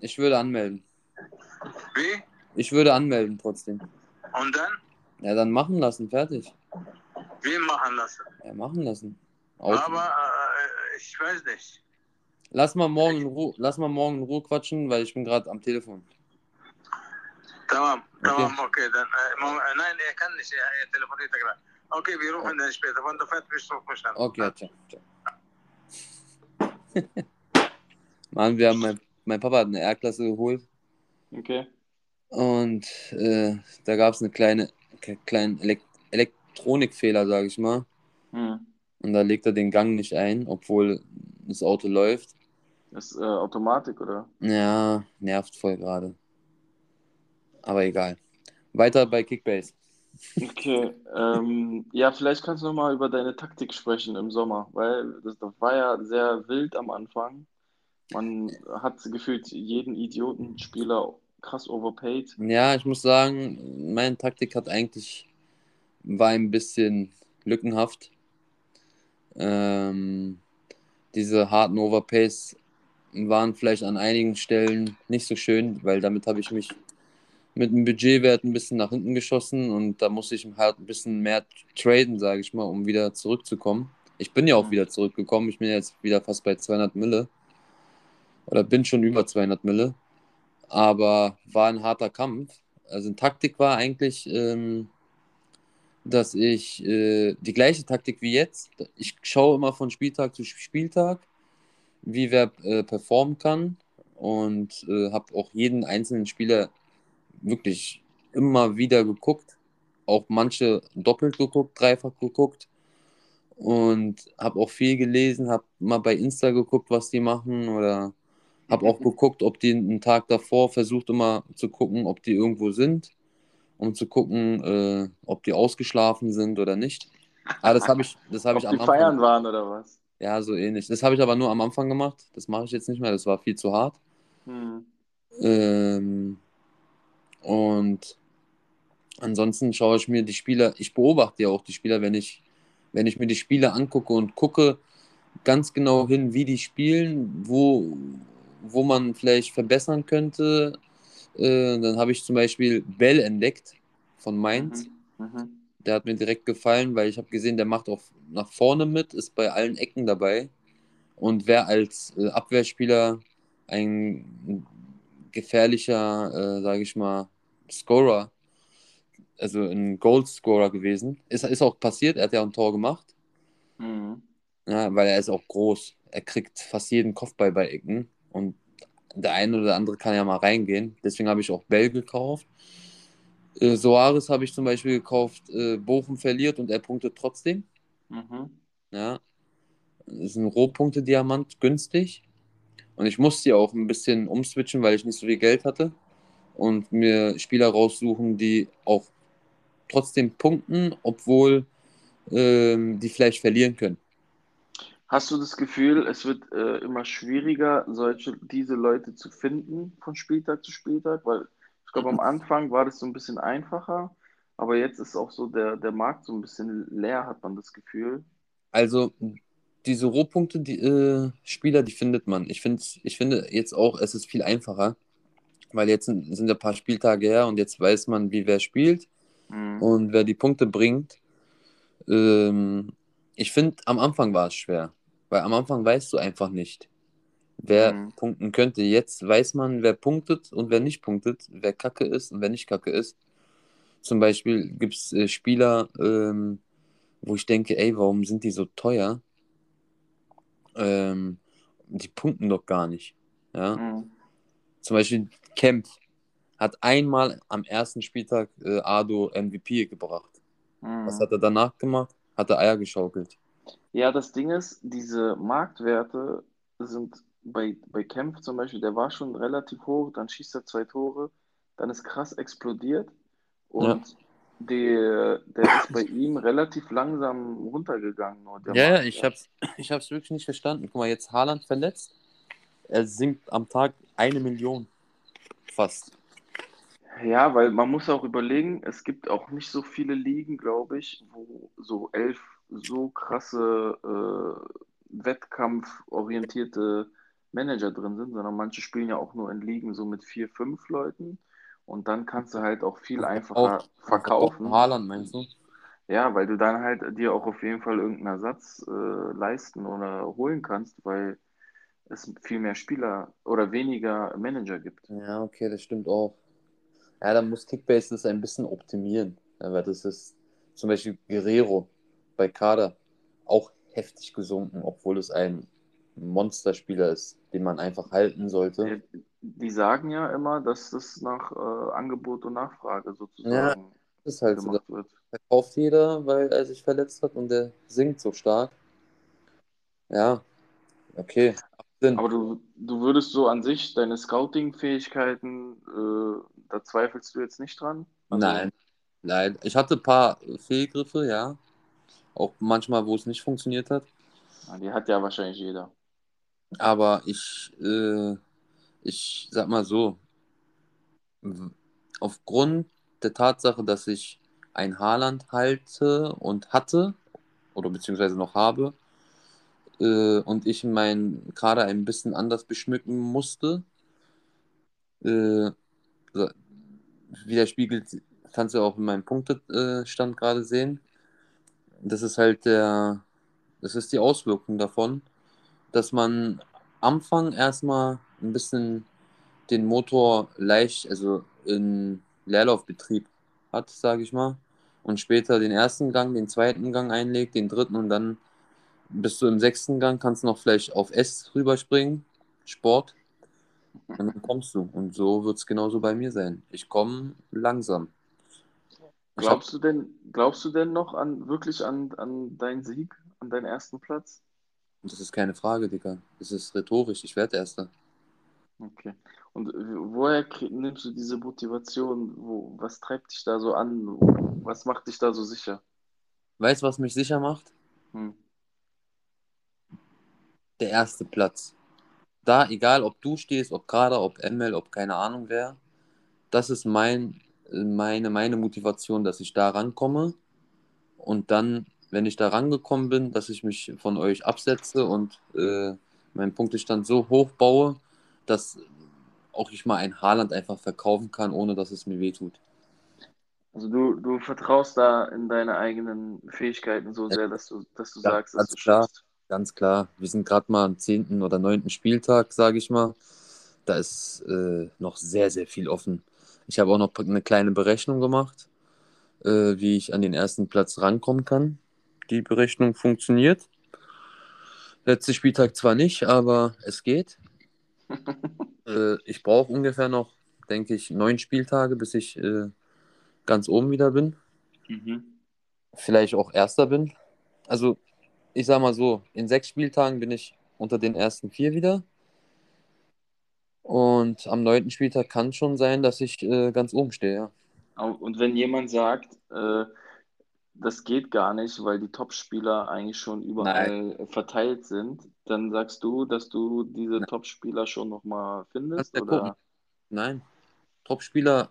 Ich würde anmelden. Wie? Ich würde anmelden trotzdem. Und dann? Ja, dann machen lassen. Fertig. Wie machen lassen? Ja, machen lassen. Auto. Aber äh, ich weiß nicht. Lass mal morgen in Ruhe, lass mal morgen in Ruhe quatschen, weil ich bin gerade am Telefon. Tamam, tamam, okay. Dann, äh, äh, nein, er kann nicht, er, er telefoniert gerade. Okay, wir rufen dann später. Wenn du fertig bist, ruf mich an. Okay, ja, ciao. ciao. Mann, wir haben mein, mein Papa hat eine R-Klasse geholt Okay. und äh, da gab es eine kleine, kleinen Elek Elektronikfehler, sage ich mal. Hm. Und da legt er den Gang nicht ein, obwohl das Auto läuft. Das ist äh, Automatik, oder? Ja, nervt voll gerade. Aber egal. Weiter bei Kickbase. Okay, ähm, ja, vielleicht kannst du nochmal über deine Taktik sprechen im Sommer, weil das, das war ja sehr wild am Anfang. Man hat gefühlt jeden Idiotenspieler krass overpaid. Ja, ich muss sagen, meine Taktik hat eigentlich war ein bisschen lückenhaft. Ähm, diese harten Overpays waren vielleicht an einigen Stellen nicht so schön, weil damit habe ich mich mit dem Budgetwert ein bisschen nach hinten geschossen und da musste ich halt ein bisschen mehr traden, sage ich mal, um wieder zurückzukommen. Ich bin ja auch wieder zurückgekommen. Ich bin jetzt wieder fast bei 200 Mille oder bin schon über 200 Mille. Aber war ein harter Kampf. Also eine Taktik war eigentlich, ähm, dass ich äh, die gleiche Taktik wie jetzt. Ich schaue immer von Spieltag zu Spieltag, wie wer äh, performen kann und äh, habe auch jeden einzelnen Spieler wirklich immer wieder geguckt, auch manche doppelt geguckt, dreifach geguckt und habe auch viel gelesen, habe mal bei Insta geguckt, was die machen oder habe auch geguckt, ob die einen Tag davor versucht immer zu gucken, ob die irgendwo sind, um zu gucken, äh, ob die ausgeschlafen sind oder nicht. Aber das habe ich, das habe ich am Anfang. feiern waren oder was? Ja, so ähnlich. Das habe ich aber nur am Anfang gemacht. Das mache ich jetzt nicht mehr. Das war viel zu hart. Hm. Ähm, und ansonsten schaue ich mir die Spieler, ich beobachte ja auch die Spieler, wenn ich, wenn ich mir die Spieler angucke und gucke ganz genau hin, wie die spielen, wo, wo man vielleicht verbessern könnte. Äh, dann habe ich zum Beispiel Bell entdeckt von Mainz. Mhm. Mhm. Der hat mir direkt gefallen, weil ich habe gesehen, der macht auch nach vorne mit, ist bei allen Ecken dabei und wäre als äh, Abwehrspieler ein gefährlicher, äh, sage ich mal, Scorer, also ein Goalscorer gewesen. Ist, ist auch passiert, er hat ja ein Tor gemacht. Mhm. Ja, weil er ist auch groß. Er kriegt fast jeden Kopfball bei Ecken und der eine oder andere kann ja mal reingehen. Deswegen habe ich auch Bell gekauft. Äh, Soares habe ich zum Beispiel gekauft. Äh, Bochum verliert und er punktet trotzdem. Mhm. Ja. Das ist ein Rohpunkte-Diamant, günstig. Und ich musste ja auch ein bisschen umswitchen, weil ich nicht so viel Geld hatte. Und mir Spieler raussuchen, die auch trotzdem punkten, obwohl ähm, die vielleicht verlieren können. Hast du das Gefühl, es wird äh, immer schwieriger, solche, diese Leute zu finden von Spieltag zu Spieltag? Weil ich glaube, am Anfang war das so ein bisschen einfacher, aber jetzt ist auch so der, der Markt so ein bisschen leer, hat man das Gefühl. Also diese Rohpunkte, die äh, Spieler, die findet man. Ich, ich finde jetzt auch, es ist viel einfacher, weil jetzt sind, sind ein paar Spieltage her und jetzt weiß man, wie wer spielt mhm. und wer die Punkte bringt. Ähm, ich finde, am Anfang war es schwer, weil am Anfang weißt du einfach nicht, wer mhm. punkten könnte. Jetzt weiß man, wer punktet und wer nicht punktet, wer kacke ist und wer nicht kacke ist. Zum Beispiel gibt es äh, Spieler, ähm, wo ich denke, ey, warum sind die so teuer? ähm, die punkten doch gar nicht. Ja? Mhm. Zum Beispiel Kemp hat einmal am ersten Spieltag äh, Ado MVP gebracht. Mhm. Was hat er danach gemacht? Hat er Eier geschaukelt. Ja, das Ding ist, diese Marktwerte sind bei, bei Kempf zum Beispiel, der war schon relativ hoch, dann schießt er zwei Tore, dann ist krass explodiert und ja der, der ist bei ihm relativ langsam runtergegangen. ja, ja, ich hab's, ich hab's wirklich nicht verstanden. Guck mal, jetzt Haaland verletzt. Er sinkt am Tag eine Million. Fast. Ja, weil man muss auch überlegen, es gibt auch nicht so viele Ligen, glaube ich, wo so elf so krasse äh, wettkampforientierte Manager drin sind, sondern manche spielen ja auch nur in Ligen so mit vier, fünf Leuten. Und dann kannst du halt auch viel einfacher auch, verkaufen. Haaland meinst du? Ja, weil du dann halt dir auch auf jeden Fall irgendeinen Ersatz äh, leisten oder holen kannst, weil es viel mehr Spieler oder weniger Manager gibt. Ja, okay, das stimmt auch. Ja, dann muss Kickbase das ein bisschen optimieren. weil das ist zum Beispiel Guerrero bei Kader auch heftig gesunken, obwohl es ein Monsterspieler ist, den man einfach halten sollte die sagen ja immer, dass das nach äh, Angebot und Nachfrage sozusagen ja, ist halt gemacht so. wird. Verkauft jeder, weil er sich verletzt hat und der singt so stark. Ja, okay. Aber du, du würdest so an sich deine Scouting-Fähigkeiten, äh, da zweifelst du jetzt nicht dran? Also, nein, nein. Ich hatte ein paar Fehlgriffe, ja. Auch manchmal, wo es nicht funktioniert hat. Die hat ja wahrscheinlich jeder. Aber ich äh, ich sag mal so, aufgrund der Tatsache, dass ich ein Haarland halte und hatte, oder beziehungsweise noch habe, äh, und ich meinen Kader ein bisschen anders beschmücken musste, äh, widerspiegelt, kannst du auch in meinem Punktestand gerade sehen. Das ist halt der, das ist die Auswirkung davon, dass man Anfang erstmal ein bisschen den Motor leicht, also in Leerlaufbetrieb hat, sage ich mal, und später den ersten Gang, den zweiten Gang einlegt, den dritten und dann bist du im sechsten Gang, kannst noch vielleicht auf S rüberspringen, Sport, und dann kommst du. Und so wird es genauso bei mir sein. Ich komme langsam. Glaubst du denn, glaubst du denn noch an wirklich an, an deinen Sieg, an deinen ersten Platz? Das ist keine Frage, Digga. Das ist rhetorisch. Ich werde Erster. Okay. Und woher nimmst du diese Motivation? Wo, was treibt dich da so an? Was macht dich da so sicher? Weißt du, was mich sicher macht? Hm. Der erste Platz. Da, egal ob du stehst, ob gerade, ob ML, ob keine Ahnung wer, das ist mein, meine, meine Motivation, dass ich da rankomme und dann, wenn ich da rangekommen bin, dass ich mich von euch absetze und äh, meinen Punktestand so hoch baue, dass auch ich mal ein Haarland einfach verkaufen kann, ohne dass es mir wehtut. Also du, du vertraust da in deine eigenen Fähigkeiten so sehr, dass du, dass du ja, sagst, dass du klar, schaffst. Ganz klar. Wir sind gerade mal am 10. oder 9. Spieltag, sage ich mal. Da ist äh, noch sehr, sehr viel offen. Ich habe auch noch eine kleine Berechnung gemacht, äh, wie ich an den ersten Platz rankommen kann. Die Berechnung funktioniert. Letzter Spieltag zwar nicht, aber es geht. äh, ich brauche ungefähr noch, denke ich, neun Spieltage, bis ich äh, ganz oben wieder bin. Mhm. Vielleicht auch Erster bin. Also, ich sag mal so, in sechs Spieltagen bin ich unter den ersten vier wieder. Und am neunten Spieltag kann es schon sein, dass ich äh, ganz oben stehe, ja. Und wenn jemand sagt, äh, das geht gar nicht, weil die Topspieler eigentlich schon überall Nein. verteilt sind, dann sagst du, dass du diese Topspieler schon nochmal findest? Ja oder? Nein. Topspieler,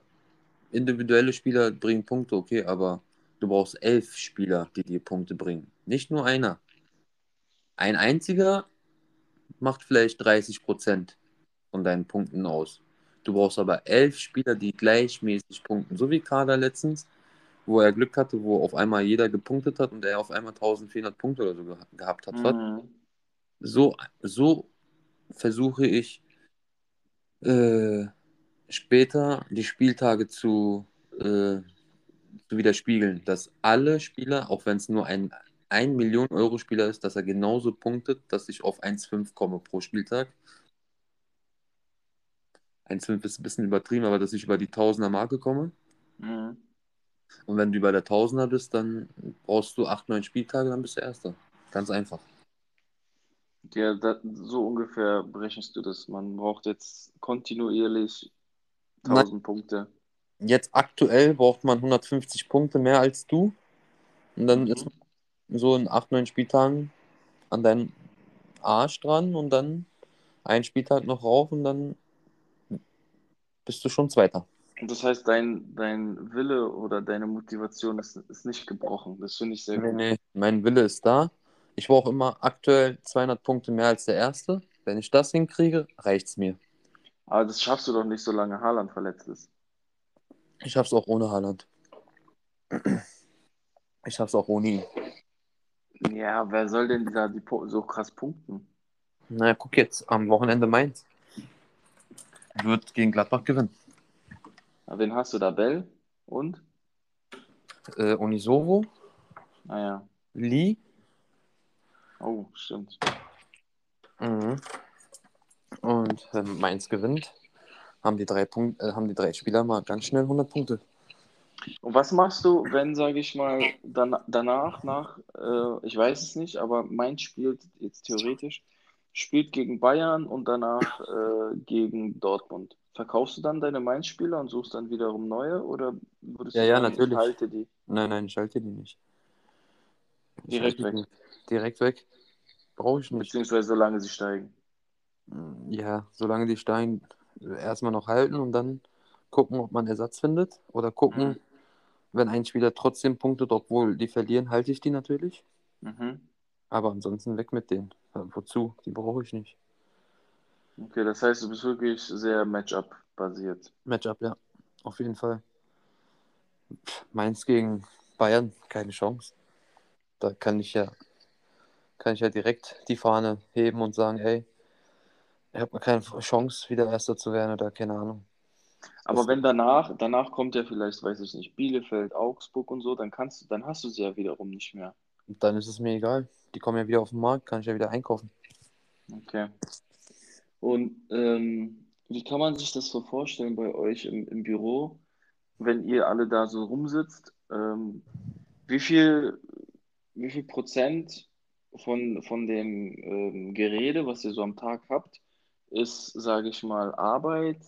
individuelle Spieler bringen Punkte, okay, aber du brauchst elf Spieler, die dir Punkte bringen. Nicht nur einer. Ein einziger macht vielleicht 30 Prozent von deinen Punkten aus. Du brauchst aber elf Spieler, die gleichmäßig punkten, so wie Kader letztens wo er Glück hatte, wo auf einmal jeder gepunktet hat und er auf einmal 1400 Punkte oder so ge gehabt hat. Mhm. So, so versuche ich äh, später die Spieltage zu, äh, zu widerspiegeln, dass alle Spieler, auch wenn es nur ein 1 Million Euro Spieler ist, dass er genauso punktet, dass ich auf 1,5 komme pro Spieltag. 1,5 ist ein bisschen übertrieben, aber dass ich über die Tausender Marke komme. Mhm. Und wenn du bei der Tausender bist, dann brauchst du acht, neun Spieltage, dann bist du Erster. Ganz einfach. Ja, da, so ungefähr berechnest du das. Man braucht jetzt kontinuierlich 1000 Nein. Punkte. Jetzt aktuell braucht man 150 Punkte mehr als du. Und dann mhm. ist man so in acht, neun Spieltagen an deinem Arsch dran und dann ein Spieltag noch rauf und dann bist du schon Zweiter. Das heißt, dein, dein Wille oder deine Motivation ist, ist nicht gebrochen. Das finde ich sehr nee, gut. Nee, mein Wille ist da. Ich brauche immer aktuell 200 Punkte mehr als der Erste. Wenn ich das hinkriege, reicht es mir. Aber das schaffst du doch nicht, solange Haaland verletzt ist. Ich schaff's auch ohne Haaland. Ich schaff's auch ohne ihn. Ja, wer soll denn da die, so krass punkten? Na, guck jetzt, am Wochenende Mainz. Wird gegen Gladbach gewinnen. Wen hast du da? Bell und? Äh, Unisovo. Ah ja. Lee. Oh, stimmt. Mhm. Und äh, Mainz gewinnt. Haben die, drei Punkt, äh, haben die drei Spieler mal ganz schnell 100 Punkte. Und was machst du, wenn, sage ich mal, dann, danach, nach, äh, ich weiß es nicht, aber Mainz spielt jetzt theoretisch, spielt gegen Bayern und danach äh, gegen Dortmund. Verkaufst du dann deine Mainz-Spieler und suchst dann wiederum neue oder würdest ja, du ja, sagen, natürlich. ich halte die? Nein, nein, ich halte die nicht. Ich Direkt weg. Nicht. Direkt weg. Brauche ich nicht. Beziehungsweise solange sie steigen. Hm, ja, solange die steigen, erstmal noch halten und dann gucken, ob man Ersatz findet. Oder gucken, mhm. wenn ein Spieler trotzdem punktet, obwohl die verlieren, halte ich die natürlich. Mhm. Aber ansonsten weg mit denen. Wozu? Die brauche ich nicht. Okay, das heißt, du bist wirklich sehr Matchup-basiert. Matchup, ja. Auf jeden Fall. Mainz gegen Bayern, keine Chance. Da kann ich ja, kann ich ja direkt die Fahne heben und sagen, ey, Ich habe keine Chance, wieder Erster zu werden oder keine Ahnung. Aber Das- wenn danach, danach kommt ja vielleicht, weiß ich nicht, Bielefeld, Augsburg und so, dann kannst du, dann hast du sie ja wiederum nicht mehr. Und dann ist es mir egal. Die kommen ja wieder auf den Markt, kann ich ja wieder einkaufen. Okay. Und ähm, wie kann man sich das so vorstellen bei euch im, im Büro, wenn ihr alle da so rumsitzt? Ähm, wie viel, wie viel Prozent von, von dem ähm, Gerede, was ihr so am Tag habt, ist, sage ich mal, Arbeit,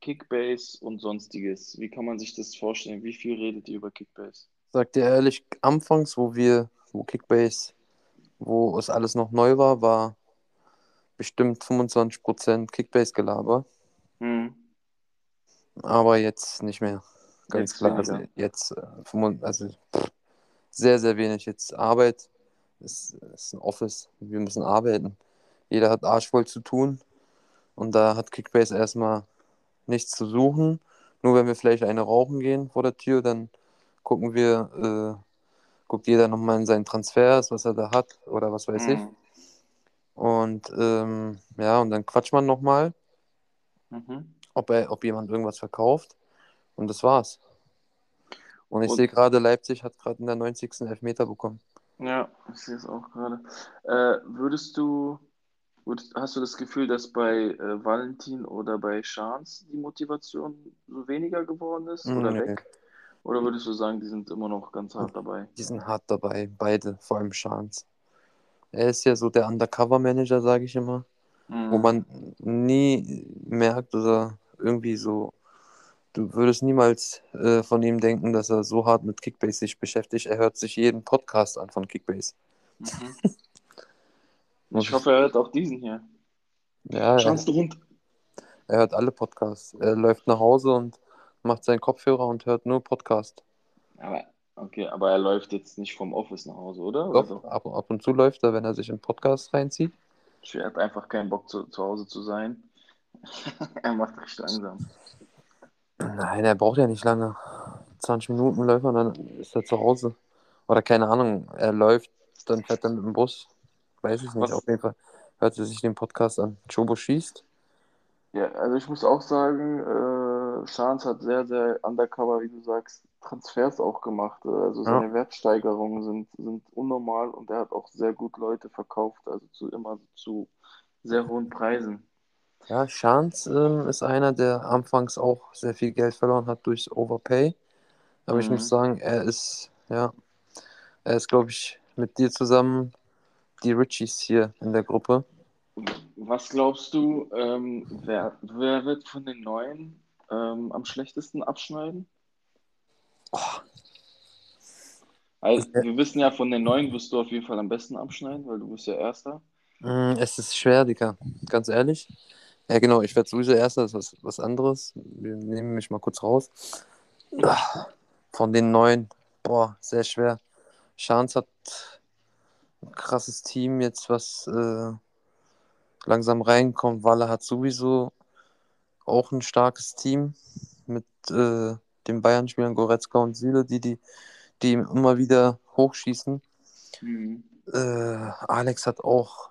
Kickbase und sonstiges? Wie kann man sich das vorstellen? Wie viel redet ihr über Kickbase? Sag dir ehrlich, anfangs, wo wir, wo Kickbase, wo es alles noch neu war, war bestimmt 25% Kickbase-Gelaber. Hm. Aber jetzt nicht mehr. Ganz Jetzt klar. Also weniger. jetzt äh, 25 also, sehr, sehr wenig. Jetzt Arbeit ist, ist ein Office. Wir müssen arbeiten. Jeder hat arschvoll zu tun. Und da hat Kickbase erstmal nichts zu suchen. Nur wenn wir vielleicht eine rauchen gehen vor der Tür, dann gucken wir, äh, guckt jeder nochmal in seinen Transfers, was er da hat oder was weiß ich. Hm. Und ähm, ja, und dann quatscht man nochmal, Mhm. ob, er, ob jemand irgendwas verkauft. Und das war's. Und ich Und- sehe gerade, Leipzig hat gerade in der 90. Elfmeter bekommen. Ja, ich sehe es auch gerade. Äh, würdest du, würdest, hast du das Gefühl, dass bei äh, Valentin oder bei Chance die Motivation so weniger geworden ist oder Nee. weg? Oder würdest du sagen, die sind immer noch ganz hart dabei? Die sind hart dabei, beide, vor allem Chance. Er ist ja so der Undercover-Manager, sage ich immer, wo Mhm. man nie merkt oder irgendwie so, du würdest niemals äh, von ihm denken, dass er so hart mit Kickbase sich beschäftigt. Er hört sich jeden Podcast an von Kickbase. Mhm. Ich hoffe, er hört auch diesen hier. Ja, Chance du Hund. er hört alle Podcasts. Er läuft nach Hause und macht seinen Kopfhörer und hört nur Podcast. Aber, okay, aber er läuft jetzt nicht vom Office nach Hause, oder? Doch, so? ab, ab und zu läuft er, wenn er sich einen Podcast reinzieht. Er hat einfach keinen Bock zu, zu Hause zu sein. er macht recht langsam. Nein, er braucht ja nicht lange. 20 Minuten läuft er und dann ist er zu Hause. Oder keine Ahnung, er läuft, dann fährt er mit dem Bus. Weiß ich nicht, Was- auf jeden Fall hört er sich den Podcast an. Chobo schießt. Ja, also ich muss auch sagen, äh, Chance hat sehr, sehr undercover, wie du sagst, Transfers auch gemacht. Also seine Wertsteigerungen sind, sind unnormal und er hat auch sehr gut Leute verkauft, also zu immer zu sehr hohen Preisen. Ja, Chance ähm, ist einer, der anfangs auch sehr viel Geld verloren hat durchs Overpay. Aber ich Mhm. muss sagen, er ist, ja, er ist, glaube ich, mit dir zusammen die Richies hier in der Gruppe. Was glaubst du, ähm, wer, wer wird von den Neuen ähm, am schlechtesten abschneiden? Also, wir wissen ja, von den Neuen wirst du auf jeden Fall am besten abschneiden, weil du bist ja Erster. Mm, Es ist schwer, Digga. Ganz ehrlich. Ja, genau, ich werde sowieso erster, das ist was, was anderes. Wir nehmen mich mal kurz raus. Von den neun, boah, sehr schwer. Chance hat ein krasses Team jetzt, was äh, langsam reinkommt. Walle hat sowieso auch ein starkes Team mit äh, den Bayern-Spielern Goretzka und Süle, die, die, die immer wieder hochschießen. Mhm. Äh, Alex hat auch,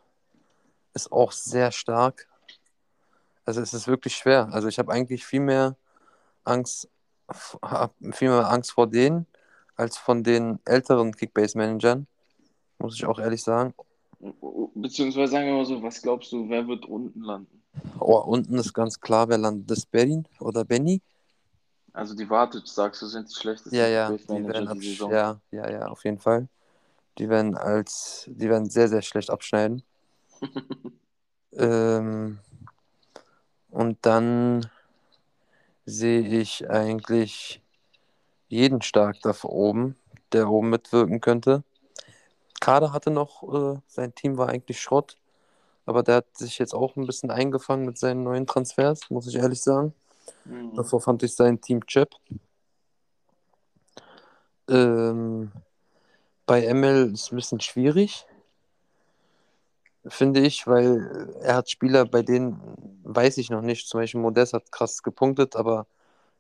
ist auch sehr stark. Also es ist wirklich schwer. Also ich habe eigentlich viel mehr Angst, viel mehr Angst vor denen als von den älteren Kickbase-Managern, muss ich auch ehrlich sagen. Beziehungsweise sagen wir mal so, was glaubst du, wer wird unten landen? Oh, unten ist ganz klar, wer landet. Das Berin oder Benny? Also die Vartic, sagst du, sind die schlechtesten Ja, ja, die werden Saison. ja, ja, ja, auf jeden Fall. Die werden als, die werden sehr, sehr schlecht abschneiden. ähm, und dann sehe ich eigentlich jeden stark da oben, der oben mitwirken könnte. Kader hatte noch, äh, sein Team war eigentlich Schrott, aber der hat sich jetzt auch ein bisschen eingefangen mit seinen neuen Transfers, muss ich ehrlich sagen. Mhm. Davor fand ich sein Team Chip. Ähm, bei ML ist es ein bisschen schwierig, finde ich, weil er hat Spieler, bei denen weiß ich noch nicht. Zum Beispiel Modest hat krass gepunktet, aber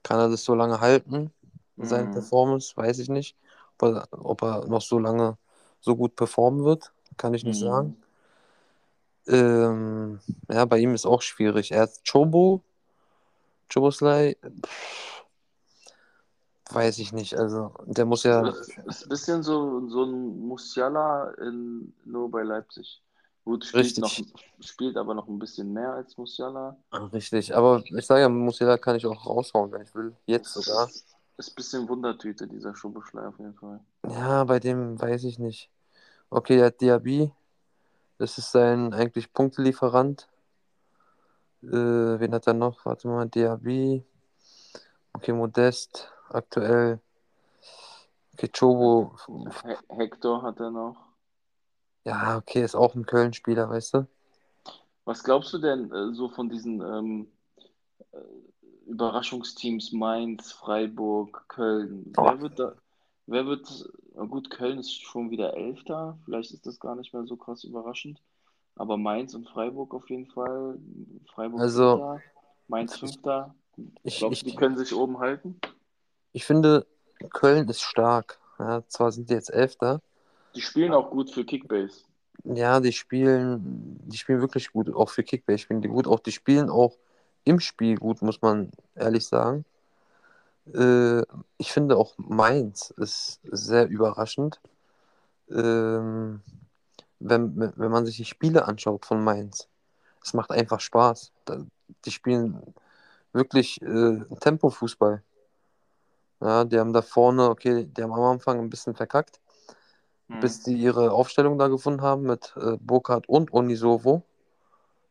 kann er das so lange halten? Seine Mhm. Performance, weiß ich nicht. Ob er, ob er noch so lange so gut performen wird, kann ich nicht Mhm. sagen. Ähm, ja, bei ihm ist auch schwierig. Er hat Chobo, Choboslai, weiß ich nicht. Also, der muss ja. Es ist ein bisschen so, so ein Musiala in, nur bei Leipzig. Gut, spielt, Richtig. noch, spielt aber noch ein bisschen mehr als Musiala. Richtig, aber ich sage ja, Musiala kann ich auch raushauen, wenn ich will. Jetzt sogar. Ist, ist ein bisschen Wundertüte, dieser Schoboschlei auf jeden Fall. Ja, bei dem weiß ich nicht. Okay, er hat Diaby. Das ist sein eigentlich Punktelieferant. Äh, wen hat er noch? Warte mal, Diaby. Okay, Modest. Aktuell. Okay, Chobo. He Hector hat er noch. Ja, okay, ist auch ein Köln-Spieler, weißt du? Was glaubst du denn äh, so von diesen ähm, äh, Überraschungsteams Mainz, Freiburg, Köln? Oh. Wer wird da, wer wird, na gut, Köln ist schon wieder Elfter, vielleicht ist das gar nicht mehr so krass überraschend, aber Mainz und Freiburg auf jeden Fall. Freiburg Also, Mainz Fünfter. Ich, Glaubst ich, die können sich oben halten? ich finde, Köln ist stark. Ja, zwar sind die jetzt Elfter. Die spielen auch gut für Kickbase. Ja, die spielen, die spielen wirklich gut, auch für Kickbase spielen die gut. Auch die spielen auch im Spiel gut, muss man ehrlich sagen. Äh, ich finde auch Mainz ist sehr überraschend. Ähm, wenn, wenn man sich die Spiele anschaut von Mainz, es macht einfach Spaß. Die spielen wirklich äh, Tempo-Fußball. Ja, die haben da vorne, okay, die haben am Anfang ein bisschen verkackt, Hm. bis die ihre Aufstellung da gefunden haben mit äh, Burkhardt und Onisovo.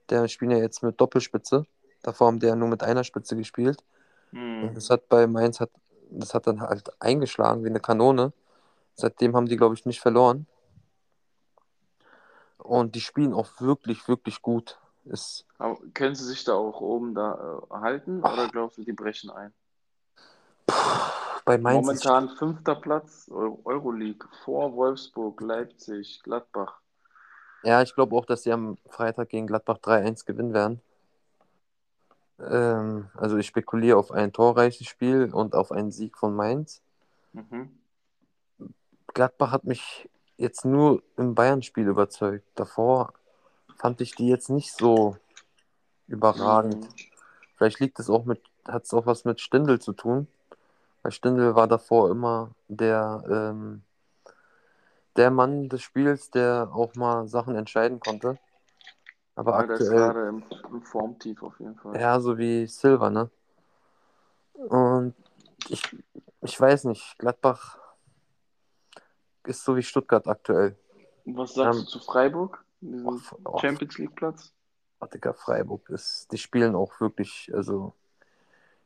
Der spielen ja jetzt mit Doppelspitze. Davor haben die ja nur mit einer Spitze gespielt. Und Hm. das hat bei Mainz, hat, das hat dann halt eingeschlagen wie eine Kanone. Seitdem haben die, glaube ich, nicht verloren. Und die spielen auch wirklich, wirklich gut. Ist, Aber können sie sich da auch oben da äh, halten oder glaubst du, die brechen ein? bei Mainz Momentan fünfter Platz, Eu- Euroleague, vor Wolfsburg, Leipzig, Gladbach. ja, ich glaube auch, dass sie am Freitag gegen Gladbach 3-1 gewinnen werden. Ähm, also ich spekuliere auf ein torreiches Spiel und auf einen Sieg von Mainz. Mhm. Gladbach hat mich jetzt nur im Bayern-Spiel überzeugt. Davor fand ich die jetzt nicht so überragend. Mhm. Vielleicht liegt es auch mit, hat es auch was mit Stindl zu tun. Weil Stindl war davor immer der, ähm, der Mann des Spiels, der auch mal Sachen entscheiden konnte. Aber Ja, der ist aktuell, gerade im, im Formtief auf jeden Fall. ja, so wie Silva, ne? Und ich, ich weiß nicht, Gladbach ist so wie Stuttgart aktuell. Und was sagst Ähm, du zu Freiburg? Och, och, Champions League Platz? oh, Digga, Freiburg ist, die spielen auch wirklich, also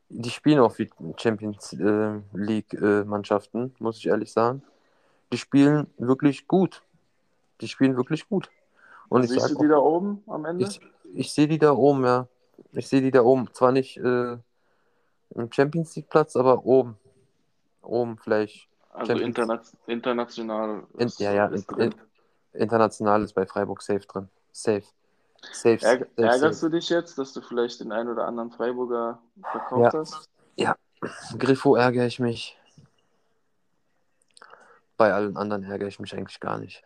die spielen auch wie Champions äh, League äh, Mannschaften, muss ich ehrlich sagen. Die spielen wirklich gut. Die spielen wirklich gut. Und ich Siehst sag du die da oben am Ende? Ich, ich sehe die da oben, ja. Ich sehe die da oben. Zwar nicht äh, im Champions League Platz, aber oben. Oben vielleicht. also interna international In, ist, ja, ja, ist in, international ist bei Freiburg safe drin. Safe. Safe. Safe, ärgerst safe. du dich jetzt, dass du vielleicht den einen oder anderen Freiburger verkauft Ja. hast? Griffo ärgere ich mich. Bei allen anderen ärgere ich mich eigentlich gar nicht.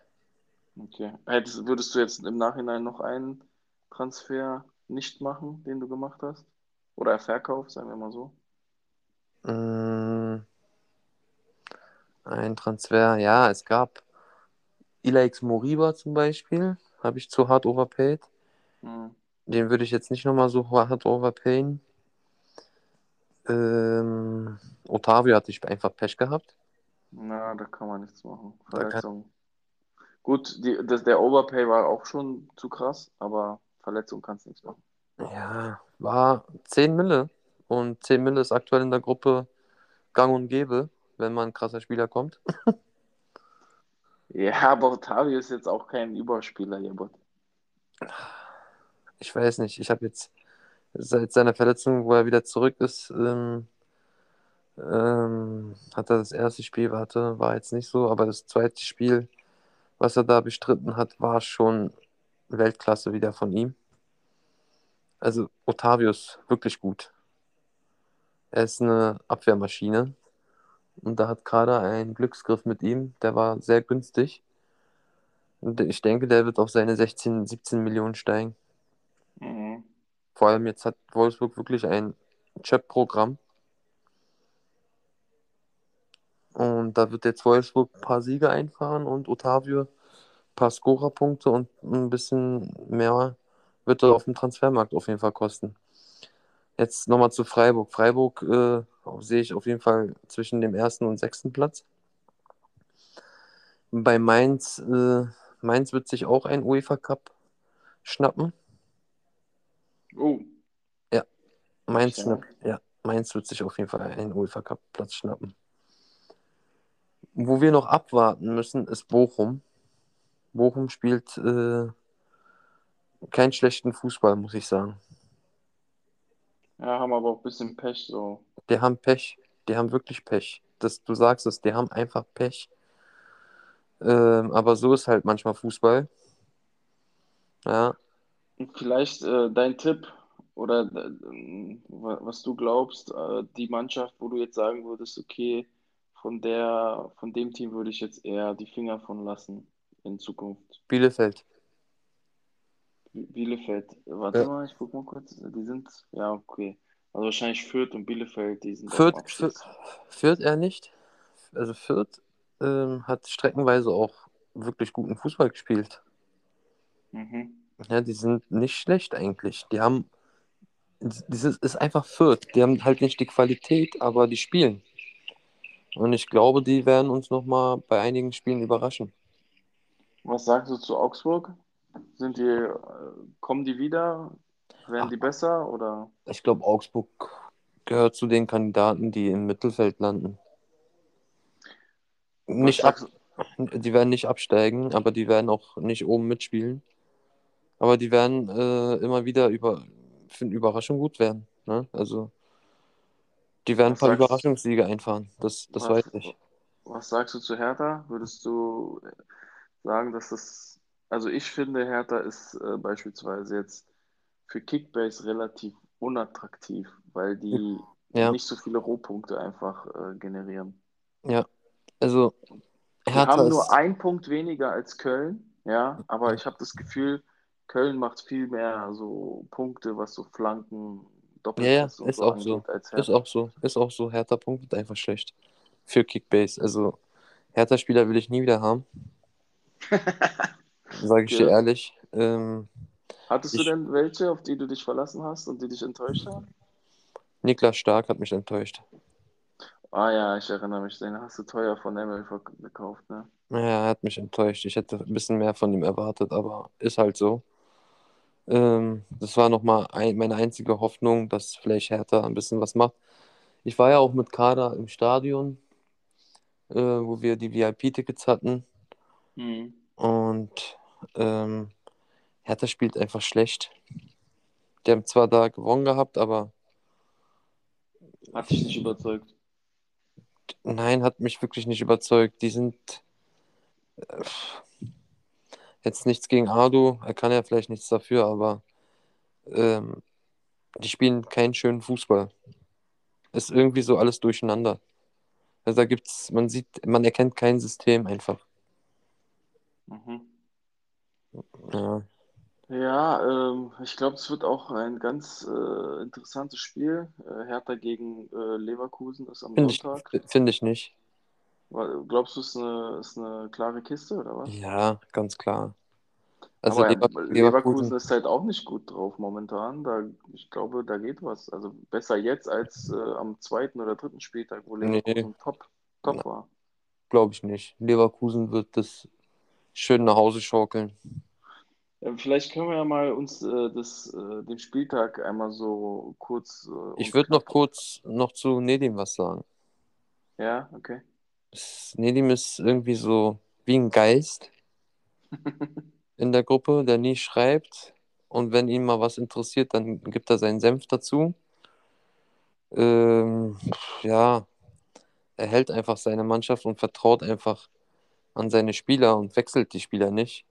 Okay. Hättest, würdest du jetzt im Nachhinein noch einen Transfer nicht machen, den du gemacht hast? Oder Verkauf, sagen wir mal so? Mm, ein Transfer, ja, es gab Ilaix Moriba zum Beispiel. Habe ich zu hart overpaid. Hm. Den würde ich jetzt nicht nochmal so hart overpayen. Ähm, Otavio hatte ich einfach Pech gehabt. Na, da kann man nichts machen. Verletzung. Gut, die, das, der Overpay war auch schon zu krass, aber Verletzung kannst du nichts machen. Ja, war 10 Mille. Und 10 Mille ist aktuell in der Gruppe gang und gäbe, wenn mal ein krasser Spieler kommt. Ja, aber Otavio ist jetzt auch kein Überspieler hier, Bot. Ich weiß nicht, ich habe jetzt seit seiner Verletzung, wo er wieder zurück ist, ähm, ähm, hat er das erste Spiel, warte, war jetzt nicht so, aber das zweite Spiel, was er da bestritten hat, war schon Weltklasse wieder von ihm. Also Otavio ist wirklich gut. Er ist eine Abwehrmaschine. Und da hat gerade ein Glücksgriff mit ihm, der war sehr günstig. Und ich denke, der wird auf seine 16, 17 Millionen steigen. Mhm. Vor allem jetzt hat Wolfsburg wirklich ein Chip-Programm. Und da wird jetzt Wolfsburg ein paar Siege einfahren und Otavio ein paar Scorerpunkte und ein bisschen mehr wird er auf dem Transfermarkt auf jeden Fall kosten. Jetzt nochmal zu Freiburg. Freiburg äh, sehe ich auf jeden Fall zwischen dem ersten und sechsten Platz. Bei Mainz, äh, Mainz wird sich auch ein UEFA Cup schnappen. Oh, Mainz, Ja. schnappt, ja, Mainz wird sich auf jeden Fall einen UEFA Cup Platz schnappen. Wo wir noch abwarten müssen, ist Bochum. Bochum spielt äh, keinen schlechten Fußball, muss ich sagen. ja, haben aber auch ein bisschen Pech so. Die haben Pech. Die haben wirklich Pech. Das, du sagst es, die haben einfach Pech. Ähm, aber so ist halt manchmal Fußball. Ja, vielleicht äh, dein Tipp oder äh, wa- was du glaubst, äh, die Mannschaft, wo du jetzt sagen würdest, okay, von der, von dem Team würde ich jetzt eher die Finger von lassen in Zukunft. Bielefeld. Bielefeld, warte Ja. mal, ich guck mal kurz, die sind, ja, okay. Also wahrscheinlich Fürth und Bielefeld, die sind Fürth, Fürth. Fürth er nicht. Also Fürth ähm, hat streckenweise auch wirklich guten Fußball gespielt. Mhm. Ja, die sind nicht schlecht eigentlich. Die haben, dieses ist einfach Fürth. Die haben halt nicht die Qualität, aber die spielen. Und ich glaube, die werden uns nochmal bei einigen Spielen überraschen. Was sagst du zu Augsburg? Sind die, äh, kommen die wieder? Werden Ach. die besser oder? Ich glaube, Augsburg gehört zu den Kandidaten, die im Mittelfeld landen. Nicht ab, die werden nicht absteigen, aber die werden auch nicht oben mitspielen. Aber die werden äh, immer wieder über, für eine Überraschung gut werden. Ne? Also, die werden ein paar sagst- Überraschungssiege einfahren. Das, das Was- weiß ich. Was sagst du zu Hertha? Würdest du sagen, dass das, also ich finde, Hertha ist äh, beispielsweise jetzt für Kickbase relativ unattraktiv, weil die Ja. nicht so viele Rohpunkte einfach äh, generieren. Also, Die Hertha haben ist, nur einen Punkt weniger als Köln, ja, aber ich habe das Gefühl, Köln macht viel mehr so Punkte, was so Flanken, Ja, ja, und ist so auch so. ist auch so, ist auch so. Hertha punktet einfach schlecht für Kickbase. Also, Hertha-Spieler will ich nie wieder haben. Sage ich dir Ja. ehrlich. Ähm, Hattest du Ich- denn welche, auf die du dich verlassen hast und die dich enttäuscht haben? Niklas Stark hat mich enttäuscht. Ah ja, ich erinnere mich, den hast du teuer von Emil gekauft, ne? Ja, er hat mich enttäuscht. Ich hätte ein bisschen mehr von ihm erwartet, aber ist halt so. Ähm, das war nochmal ein, meine einzige Hoffnung, dass vielleicht Hertha ein bisschen was macht. Ich war ja auch mit Kader im Stadion, äh, wo wir die VIP-Tickets hatten. Mhm. Und ähm, Hertha spielt einfach schlecht. Die haben zwar da gewonnen gehabt, aber Hat dich nicht überzeugt. nein, hat mich wirklich nicht überzeugt. Die sind äh, jetzt nichts gegen Ado, er kann ja vielleicht nichts dafür, aber ähm, die spielen keinen schönen Fußball. Ist irgendwie so alles durcheinander. Also da gibt's, man sieht, man erkennt kein System einfach. Mhm. Ja, Ja, ähm, ich glaube, es wird auch ein ganz äh, interessantes Spiel. Äh, Hertha gegen äh, Leverkusen ist am finde ich, Sonntag. finde ich nicht. Glaubst du, es ist eine, ist eine klare Kiste oder was? Ja, ganz klar. Also Aber Lever Leverkusen Leverkusen, ist halt auch nicht gut drauf momentan. Da, ich glaube, da geht was. Also besser jetzt als äh, am zweiten oder dritten Spieltag, wo Nee. Leverkusen top, top Na. war. glaube ich nicht. Leverkusen wird das schön nach Hause schaukeln. Ähm, Vielleicht können wir ja mal uns äh, das, äh, den Spieltag einmal so kurz. Äh, Ich würde noch kurz noch zu Nedim was sagen. Ja, okay. Das- Nedim ist irgendwie so wie ein Geist in der Gruppe, der nie schreibt. Und wenn ihn mal was interessiert, dann gibt er seinen Senf dazu. Ähm, ja, er hält einfach seine Mannschaft und vertraut einfach an seine Spieler und wechselt die Spieler nicht.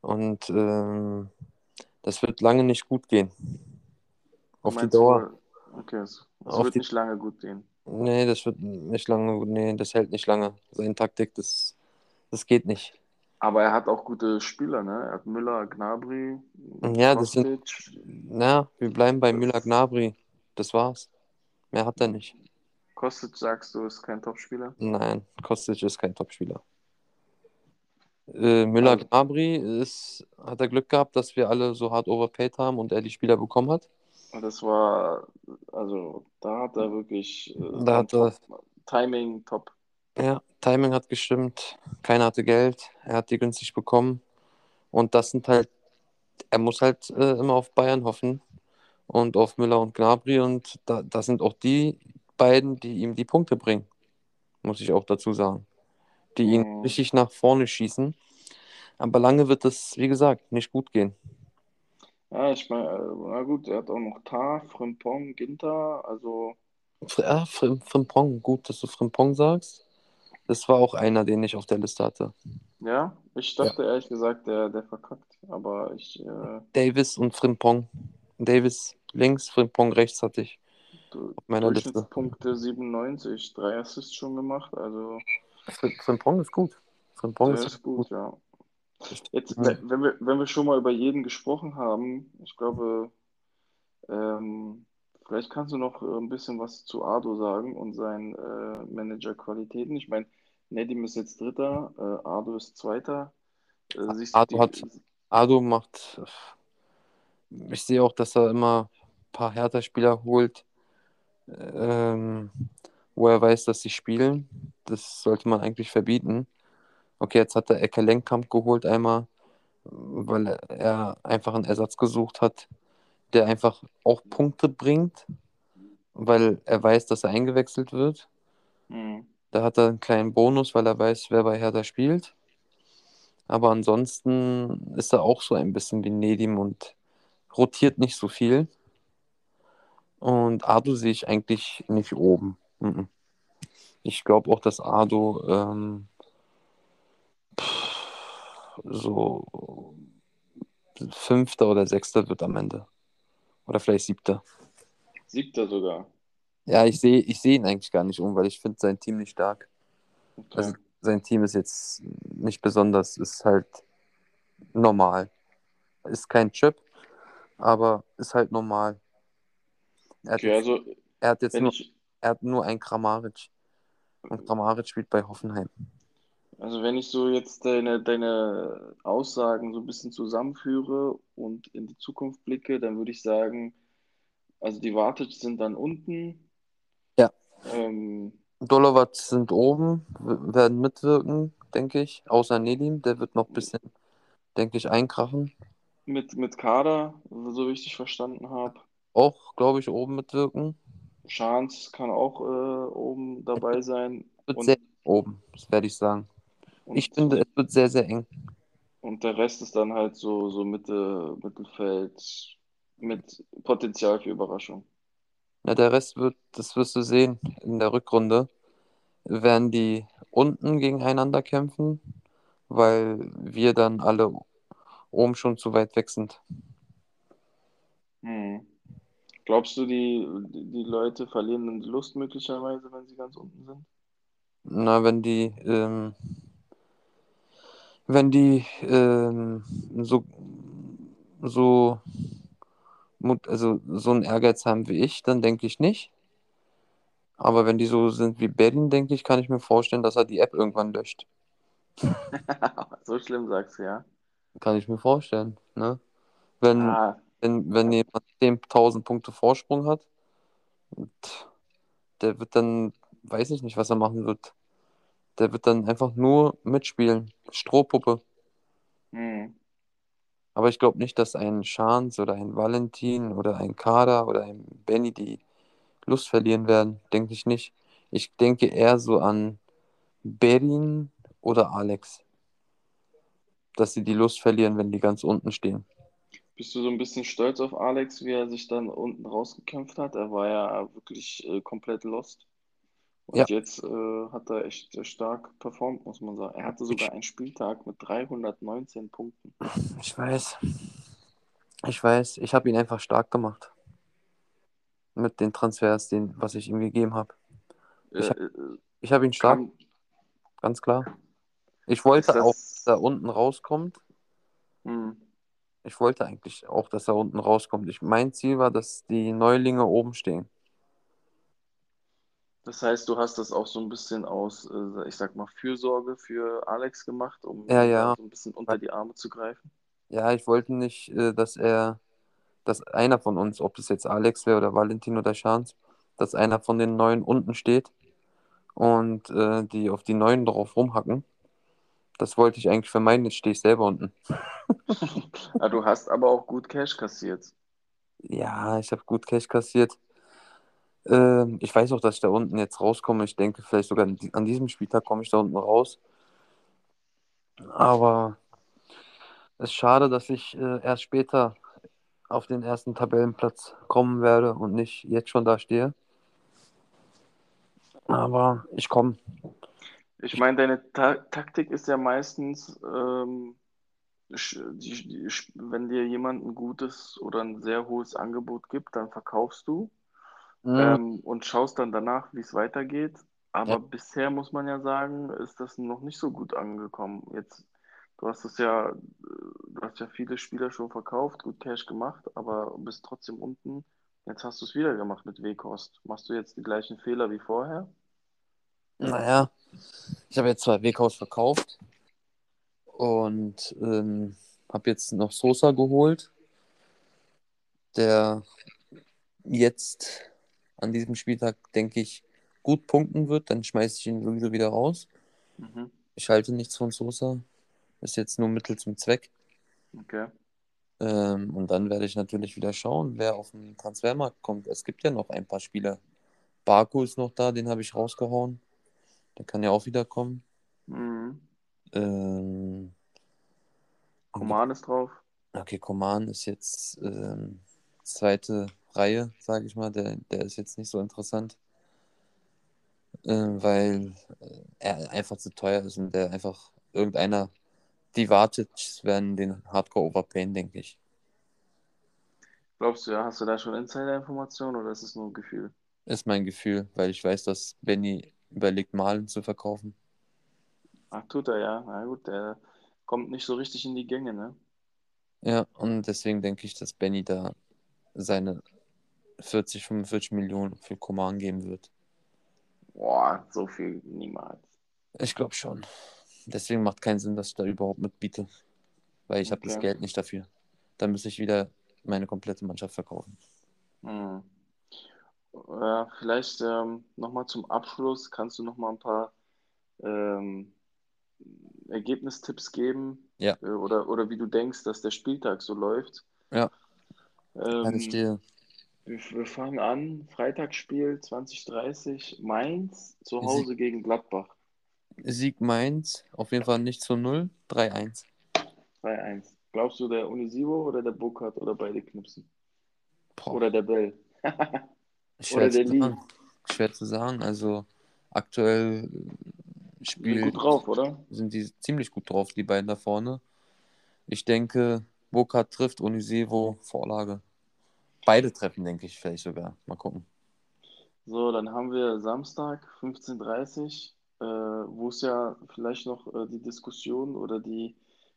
Und ähm, das wird lange nicht gut gehen. Auf die Meinst du, Dauer. Okay, es, es wird die- nicht lange gut gehen. Nee, das wird nicht lange, nee, das hält nicht lange. Seine Taktik, das, das geht nicht. Aber er hat auch gute Spieler, ne? Er hat Müller, Gnabry, Ja, das sind, na, wir bleiben bei Das- Müller-Gnabry. Das war's. Mehr hat er nicht. Kostic, sagst du, ist kein Topspieler? Nein, Kostic ist kein Topspieler. Äh, Müller-Gnabry ist, hat er Glück gehabt, dass wir alle so hart overpaid haben und er die Spieler bekommen hat. Das war, also da hat er wirklich äh, Da hat er- Timing top. Ja, Timing hat gestimmt. Keiner hatte Geld. Er hat die günstig bekommen. Und das sind halt, er muss halt äh, immer auf Bayern hoffen und auf Müller und Gnabry. Und da, das sind auch die beiden, die ihm die Punkte bringen. Muss ich auch dazu sagen. Die ihn Mhm. richtig nach vorne schießen. Aber lange wird das, wie gesagt, nicht gut gehen. Ja, ich meine, äh, na gut, er hat auch noch Tar, Frimpong, Ginter, also Fr- Ja, Frim- Frimpong, gut, dass du Frimpong sagst. Das war auch einer, den ich auf der Liste hatte. ja, ich dachte ehrlich gesagt, der, der verkackt, aber ich, äh, Davis und Frimpong. Davis links, Frimpong rechts hatte ich. du, Auf meiner Liste. Durchschnittspunkte 97, drei Assists schon gemacht, also Fr- Frimpong ist gut. Frimpong der ist ist gut, ja. Jetzt, wenn wir, wenn wir schon mal über jeden gesprochen haben, ich glaube, ähm, vielleicht kannst du noch äh, ein bisschen was zu Ado sagen und seinen äh, Managerqualitäten. Ich meine, Nedim ist jetzt Dritter, äh, Ado ist Zweiter. Äh, Ado die, hat- Ado macht. Ich sehe auch, dass er immer ein paar Hertha-Spieler holt, ähm, wo er weiß, dass sie spielen. Das sollte man eigentlich verbieten. Okay, jetzt hat er Ecke Lenkkamp geholt einmal, weil er einfach einen Ersatz gesucht hat, der einfach auch Punkte bringt, weil er weiß, dass er eingewechselt wird. Mhm. Da hat er einen kleinen Bonus, weil er weiß, wer bei Hertha spielt. Aber ansonsten ist er auch so ein bisschen wie Nedim und rotiert nicht so viel. Und Ado sehe ich eigentlich nicht oben. Mhm. Ich glaube auch, dass Ado ähm, so Fünfter oder Sechster wird am Ende. Oder vielleicht Siebter. Siebter sogar. Ja, ich sehe ich seh ihn eigentlich gar nicht um, weil ich finde sein Team nicht stark. Okay. Also sein Team ist jetzt nicht besonders, ist halt normal. Ist kein Chip, aber ist halt normal. Er hat okay, jetzt, also er hat jetzt nur, ich, er hat nur einen Kramaric. Und Kramaric spielt bei Hoffenheim. Also wenn ich so jetzt deine, deine Aussagen so ein bisschen zusammenführe und in die Zukunft blicke, dann würde ich sagen, also die Wartage sind dann unten. Ja. Ähm, Dolovac sind oben, werden mitwirken, denke ich. Außer Nedim, der wird noch ein bisschen, denke ich, einkrachen. mit, mit Kader, so wie ich dich verstanden habe. Auch, glaube ich, oben mitwirken. Chance kann auch äh, oben dabei sein. Wird sehr oben, das werde ich sagen. Und, Ich finde, es wird sehr, sehr eng. und der Rest ist dann halt so, so Mitte, Mittelfeld mit Potenzial für Überraschung. Ja, der Rest wird, das wirst du sehen in der Rückrunde, werden die unten gegeneinander kämpfen, weil wir dann alle oben schon zu weit weg sind. Hm. Glaubst du, die, die die Leute verlieren dann die Lust möglicherweise, wenn sie ganz unten sind? Na, wenn die, ähm, wenn die ähm, so, so, also so einen Ehrgeiz haben wie ich, dann denke ich nicht. Aber wenn die so sind wie Berlin, denke ich, kann ich mir vorstellen, dass er die App irgendwann löscht. So schlimm sagst du, ja? Kann ich mir vorstellen. Ne? Wenn, Ah, wenn, wenn jemand 10.000 Punkte Vorsprung hat, der wird dann, weiß ich nicht, was er machen wird. Der wird dann einfach nur mitspielen. Strohpuppe. hm. Aber ich glaube nicht, dass ein Schans oder ein Valentin oder ein Kader oder ein Benny die Lust verlieren werden. Denke ich nicht. Ich denke eher so an Berin oder Alex. Dass sie die Lust verlieren, wenn die ganz unten stehen. Bist du so ein bisschen stolz auf Alex, wie er sich dann unten rausgekämpft hat? Er war ja wirklich äh, komplett lost. Und Ja. jetzt äh, hat er echt äh, stark performt, muss man sagen. Er hatte sogar einen Spieltag mit 319 Punkten. Ich weiß. Ich weiß. Ich habe ihn einfach stark gemacht. Mit den Transfers, den, was ich ihm gegeben habe. Äh, Ich hab- äh, Ich habe ihn stark, kam, ganz klar. Ich wollte das- auch, dass er unten rauskommt. Hm. Ich wollte eigentlich auch, dass er unten rauskommt. Ich, mein Ziel war, dass die Neulinge oben stehen. Das heißt, du hast das auch so ein bisschen aus, äh, ich sag mal, Fürsorge für Alex gemacht, um Ja, ja. so ein bisschen unter die Arme zu greifen. Ja, ich wollte nicht, äh, dass er, dass einer von uns, ob es jetzt Alex wäre oder Valentin oder Chance, dass einer von den Neuen unten steht und äh, die auf die Neuen drauf rumhacken. Das wollte ich eigentlich vermeiden, jetzt stehe ich selber unten. Ah, du hast aber auch gut Cash kassiert. Ja, ich habe gut Cash kassiert. Ähm, ich weiß auch, dass ich da unten jetzt rauskomme. Ich denke, vielleicht sogar an di- an diesem Spieltag komme ich da unten raus. Aber es ist schade, dass ich äh, erst später auf den ersten Tabellenplatz kommen werde und nicht jetzt schon da stehe. Aber ich komme. Ich meine, deine Ta Taktik ist ja meistens, ähm, die, die, wenn dir jemand ein gutes oder ein sehr hohes Angebot gibt, dann verkaufst du Mhm. ähm, und schaust dann danach, wie es weitergeht. Aber Ja. bisher muss man ja sagen, ist das noch nicht so gut angekommen. Jetzt, du hast es ja, äh, du hast ja viele Spieler schon verkauft, gut Cash gemacht, aber bist trotzdem unten. Jetzt hast du es wieder gemacht mit Weghorst. Machst du jetzt die gleichen Fehler wie vorher? Naja, ich habe jetzt zwei Weghaus verkauft und ähm, habe jetzt noch Sosa geholt, der jetzt an diesem Spieltag, denke ich, gut punkten wird. Dann schmeiße ich ihn sowieso wieder raus. Mhm. Ich halte nichts von Sosa. Ist jetzt nur Mittel zum Zweck. Okay. Ähm, und dann werde ich natürlich wieder schauen, wer auf den Transfermarkt kommt. Es gibt ja noch ein paar Spieler. Baku ist noch da, den habe ich rausgehauen. Der kann ja auch wieder kommen. Mhm. Ähm, Coman ist drauf. okay, Koman ist jetzt ähm, zweite Reihe, sage ich mal. Der, der ist jetzt nicht so interessant, ähm, weil äh, er einfach zu teuer ist und der einfach irgendeiner, die Vartic werden den Hardcore overpayen, denke ich. Glaubst du, ja, hast du da schon Insider-Informationen oder ist es nur ein Gefühl? Ist mein Gefühl, weil ich weiß, dass Benny überlegt, Malen zu verkaufen. Ach, tut er ja. Na gut, der kommt nicht so richtig in die Gänge, ne? Ja, und deswegen denke ich, dass Benny da seine 40, 45 Millionen für Koman geben wird. Boah, so viel niemals. Ich glaube schon. Deswegen macht keinen Sinn, dass ich da überhaupt mitbiete. Weil ich habe das Okay. Geld nicht dafür. Dann müsste ich wieder meine komplette Mannschaft verkaufen. Hm. Ja, vielleicht ähm, nochmal zum Abschluss kannst du nochmal ein paar ähm, Ergebnistipps geben Ja. äh, oder, oder wie du denkst, dass der Spieltag so läuft. Ja. Ähm, ich dir. Wir, wir fangen an, Freitagsspiel 2030, Mainz zu Hause gegen Gladbach. Sieg Mainz, auf jeden Fall nicht zu 0, 3-1. 3-1. Glaubst du, der Unisivo oder der Burkhardt oder beide knipsen? Boah, Oder der Bell? schwer, oder der zu Lee. sagen. schwer zu sagen. Also aktuell äh, Sind spielen, gut drauf, oder? sind die ziemlich gut drauf, die beiden da vorne. Ich denke, Burkhardt trifft Unisevo Vorlage. Beide treffen, denke ich, vielleicht sogar. Mal gucken. So, dann haben wir Samstag 15.30 äh, wo es ja vielleicht noch äh, die Diskussion oder die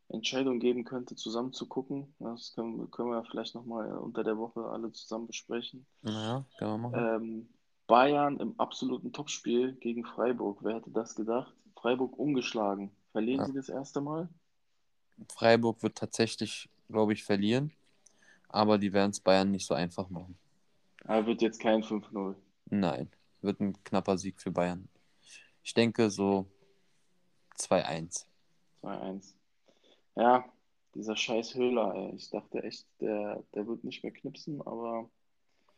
Entscheidung geben könnte, zusammen zu gucken. Das können, können wir vielleicht nochmal unter der Woche alle zusammen besprechen. Naja, können wir machen. Ähm, Bayern im absoluten Topspiel gegen Freiburg. Wer hätte das gedacht? Freiburg ungeschlagen. Verlieren Ja. sie das erste Mal? Freiburg wird tatsächlich, glaube ich, verlieren. Aber die werden es Bayern nicht so einfach machen. Aber wird jetzt kein 5-0. Nein, wird ein knapper Sieg für Bayern. Ich denke so 2-1. 2-1. Ja, dieser scheiß Höhler, ey. Ich dachte echt, der, der wird nicht mehr knipsen, aber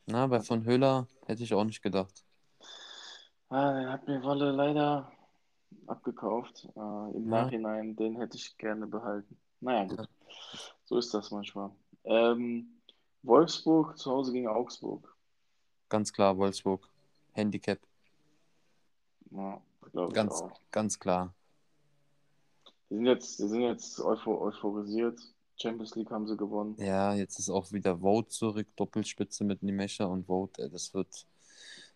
Na, bei von Höhler hätte ich auch nicht gedacht. ah, den hat mir Walle leider abgekauft. Äh, Im Ja. Nachhinein, den hätte ich gerne behalten. Naja, gut. Ja. So ist das manchmal. Ähm, Wolfsburg zu Hause gegen Augsburg. Ganz klar, Wolfsburg. Handicap. Ja, Ganz, ganz klar. Die sind jetzt, die sind jetzt euphor euphorisiert. Champions League haben sie gewonnen. Ja, jetzt ist auch wieder Vote zurück, Doppelspitze mit Nimesha und Vote. Das wird,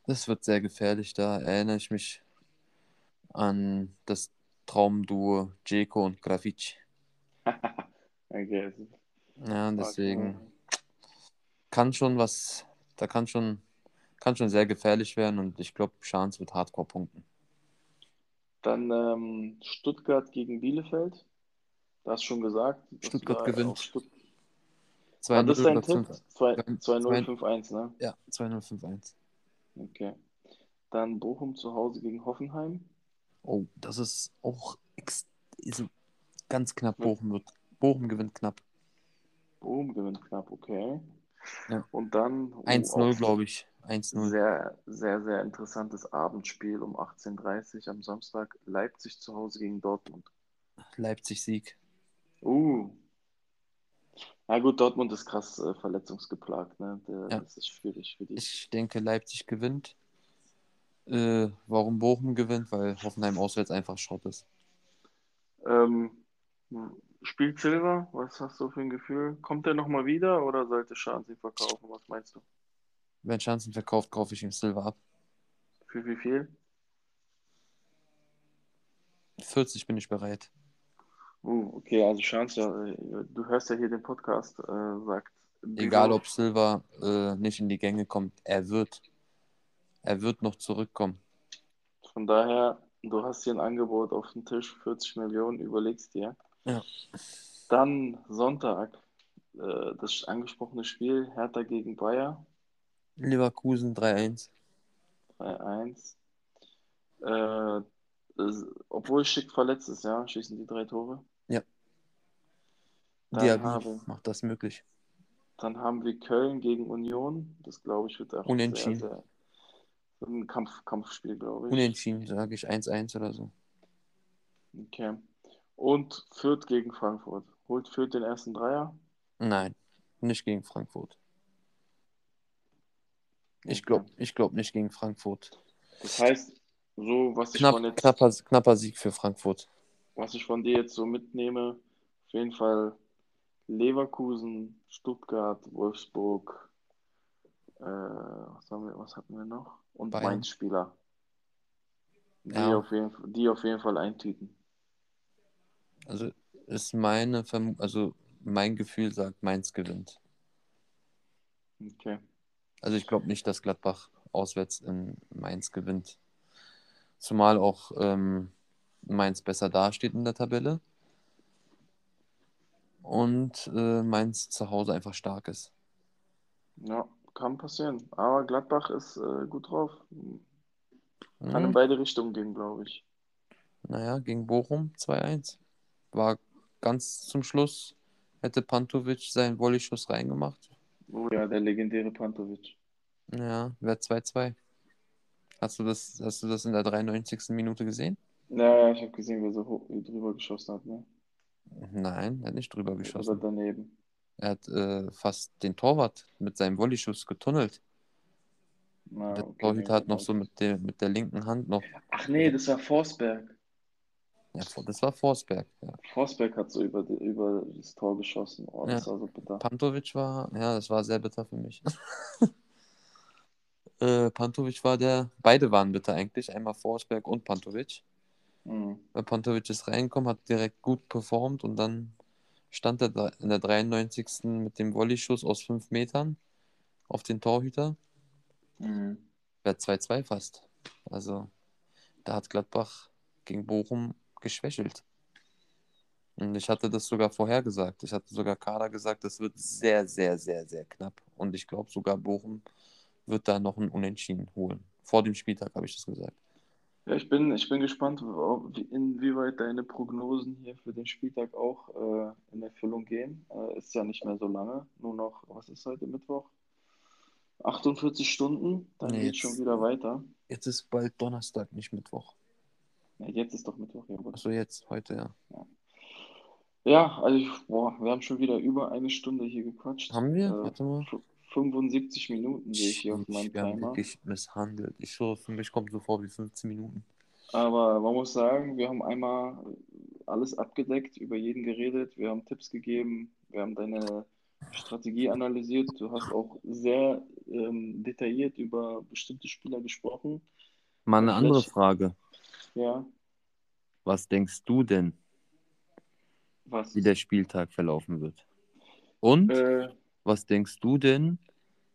das wird sehr gefährlich. Da erinnere ich mich an das Traumduo Jeko und Grafic. Okay. also, Ja, deswegen okay. kann schon was, da kann schon, kann schon sehr gefährlich werden und ich glaube, Schans wird Hardcore punkten. Dann ähm, Stuttgart gegen Bielefeld. Du hast schon gesagt. Stuttgart gewinnt. Stutt War War das dein Tipp? 5 2- Zwei- 2-0-5-1, ne? Ja, 2-0-5-1. Okay. Dann Bochum zu Hause gegen Hoffenheim. Oh, das ist auch ist ganz knapp. Bochum wird. Bochum gewinnt knapp. Bochum gewinnt knapp, okay. Ja. Und dann oh, 1-0, auch glaube ich. 1-0. Sehr, sehr, sehr interessantes Abendspiel um 18.30 Uhr am Samstag. Leipzig zu Hause gegen Dortmund. Leipzig-Sieg. Uh. Na gut, Dortmund ist krass äh, verletzungsgeplagt, ne? Der, Ja. Das ist schwierig für die. Ich denke, Leipzig gewinnt. Äh, warum Bochum gewinnt? Weil Hoffenheim auswärts einfach Schrott ist. Ähm, spielt Silva? Was hast du für ein Gefühl? Kommt er nochmal wieder oder sollte Schan sie verkaufen? Was meinst du? Wenn Chancen verkauft, kaufe ich ihm Silver ab. Für wie viel? 40 bin ich bereit. Uh, okay, also Chance, äh, du hörst ja hier den Podcast, äh, sagt. Egal, ob Silva äh, nicht in die Gänge kommt, er wird. Er wird noch zurückkommen. Von daher, du hast hier ein Angebot auf dem Tisch, 40 Millionen, überlegst dir. Ja. Dann Sonntag, äh, das angesprochene Spiel, Hertha gegen Bayer, Leverkusen 3-1. 3-1. Äh, obwohl Schick verletzt ist, ja, schießen die drei Tore. Ja. Dann Diaby haben, macht das möglich. dann haben wir Köln gegen Union. Das glaube ich wird auch Unentschieden. sehr, sehr ein Kampf, Kampfspiel, glaube ich. Unentschieden, sage ich 1-1 oder so. Okay. Und Fürth gegen Frankfurt. Holt Fürth den ersten Dreier? Nein, nicht gegen Frankfurt. Ich glaube ich glaub nicht gegen Frankfurt. Das heißt, so was ich, Knapp, von jetzt, knapper, knapper Sieg für Frankfurt. was ich von dir jetzt so mitnehme, auf jeden Fall Leverkusen, Stuttgart, Wolfsburg, äh, was, haben wir, was hatten wir noch? Und. Mainz-Spieler. Die, Ja. auf jeden, die auf jeden Fall eintüten. Also ist meine Verm also mein Gefühl sagt, Mainz gewinnt. Okay. Also ich glaube nicht, dass Gladbach auswärts in Mainz gewinnt. Zumal auch ähm, Mainz besser dasteht in der Tabelle. Und äh, Mainz zu Hause einfach stark ist. Ja, kann passieren. Aber Gladbach ist äh, gut drauf. Kann in Hm, beide Richtungen gehen, glaube ich. naja, gegen Bochum 2-1. War ganz zum Schluss, hätte Pantovic seinen Volleyschuss reingemacht. Oh ja, der legendäre Pantovic. Ja, wäre 2-2. Hast du das, hast du das in der 93. Minute gesehen? Ja, ja, ich habe gesehen, wie er so hoch, wie drüber geschossen hat, ne? Nein, er hat nicht drüber Oder geschossen. daneben. Er hat äh, fast den Torwart mit seinem Volleyschuss getunnelt. Na, Der okay, Torhüter hat noch so mit der, mit der linken Hand noch. Ach nee, das war Forsberg. Ja, das war Forsberg. Ja. Forsberg hat so über, die- über das Tor geschossen. Oh, das Ja. war so bitter. Pantovic war, ja, das war sehr bitter für mich. äh, Pantovic war der, beide waren bitter eigentlich, einmal Forsberg und Pantovic. Mhm. Weil Pantovic ist reingekommen, hat direkt gut performt und dann stand er da in der 93. mit dem Volleyschuss aus 5 Metern auf den Torhüter. Mhm. Wäre 2-2 fast. Also da hat Gladbach gegen Bochum geschwächelt. Und ich hatte das sogar vorhergesagt. Ich hatte sogar Kader gesagt, das wird sehr, sehr, sehr, sehr knapp. Und ich glaube sogar Bochum wird da noch ein Unentschieden holen. Vor dem Spieltag habe ich das gesagt. Ja, ich bin, ich bin gespannt, ob- inwieweit deine Prognosen hier für den Spieltag auch äh, in Erfüllung gehen. Äh, ist ja nicht mehr so lange. Nur noch, was ist heute Mittwoch? 48 Stunden, dann Nee, geht schon jetzt- wieder weiter. Jetzt ist bald Donnerstag, nicht Mittwoch. Ja, jetzt ist doch Mittwoch, ja gut. Achso, jetzt, heute, ja. Ja, also ich, boah, wir haben schon wieder über eine Stunde hier gequatscht. Haben wir? Äh, Warte mal. f- 75 Minuten sehe ich hier auf meinem Ich werde Timer. wirklich misshandelt. Ich so, für mich kommt so vor wie 15 Minuten. Aber man muss sagen, wir haben einmal alles abgedeckt, über jeden geredet, wir haben Tipps gegeben, wir haben deine Strategie analysiert. Du hast auch sehr ähm, detailliert über bestimmte Spieler gesprochen. Mal eine Ja, andere vielleicht- Frage. Ja, was denkst du denn, Was? wie der Spieltag verlaufen wird? Und Äh, was denkst du denn,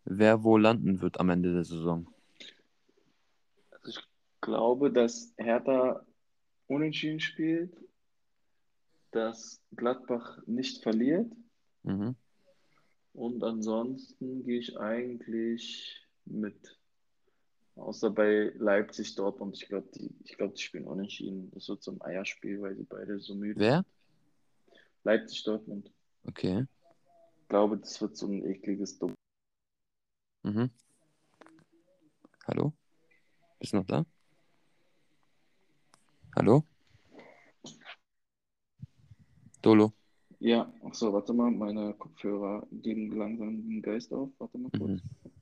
wer wo landen wird am Ende der Saison? ich glaube, dass Hertha unentschieden spielt, dass Gladbach nicht verliert Mhm. und ansonsten gehe ich eigentlich mit. Außer bei Leipzig, Dortmund. Ich glaube, die, ich glaube, die spielen unentschieden. Das wird so ein Eierspiel, weil sie beide so müde Wer? sind. Leipzig, Dortmund. Okay. Ich glaube, das wird so ein ekliges Dumm. Mhm. Hallo? Bist du noch da? Hallo? Dolo? Ja, ach so, warte mal, meine Kopfhörer geben langsam den Geist auf. Warte mal kurz. Mhm.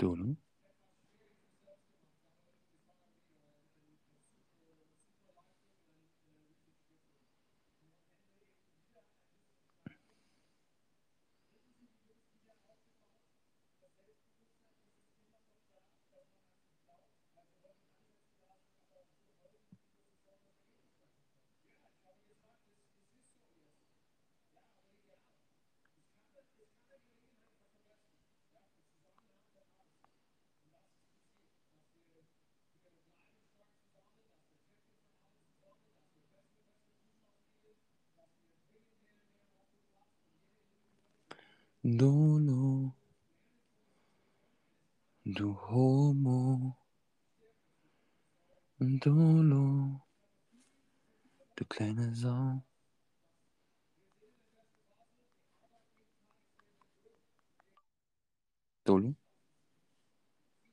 Dolo? Dolo? Du Homo? Dolo? Du kleine Sau? Dolo?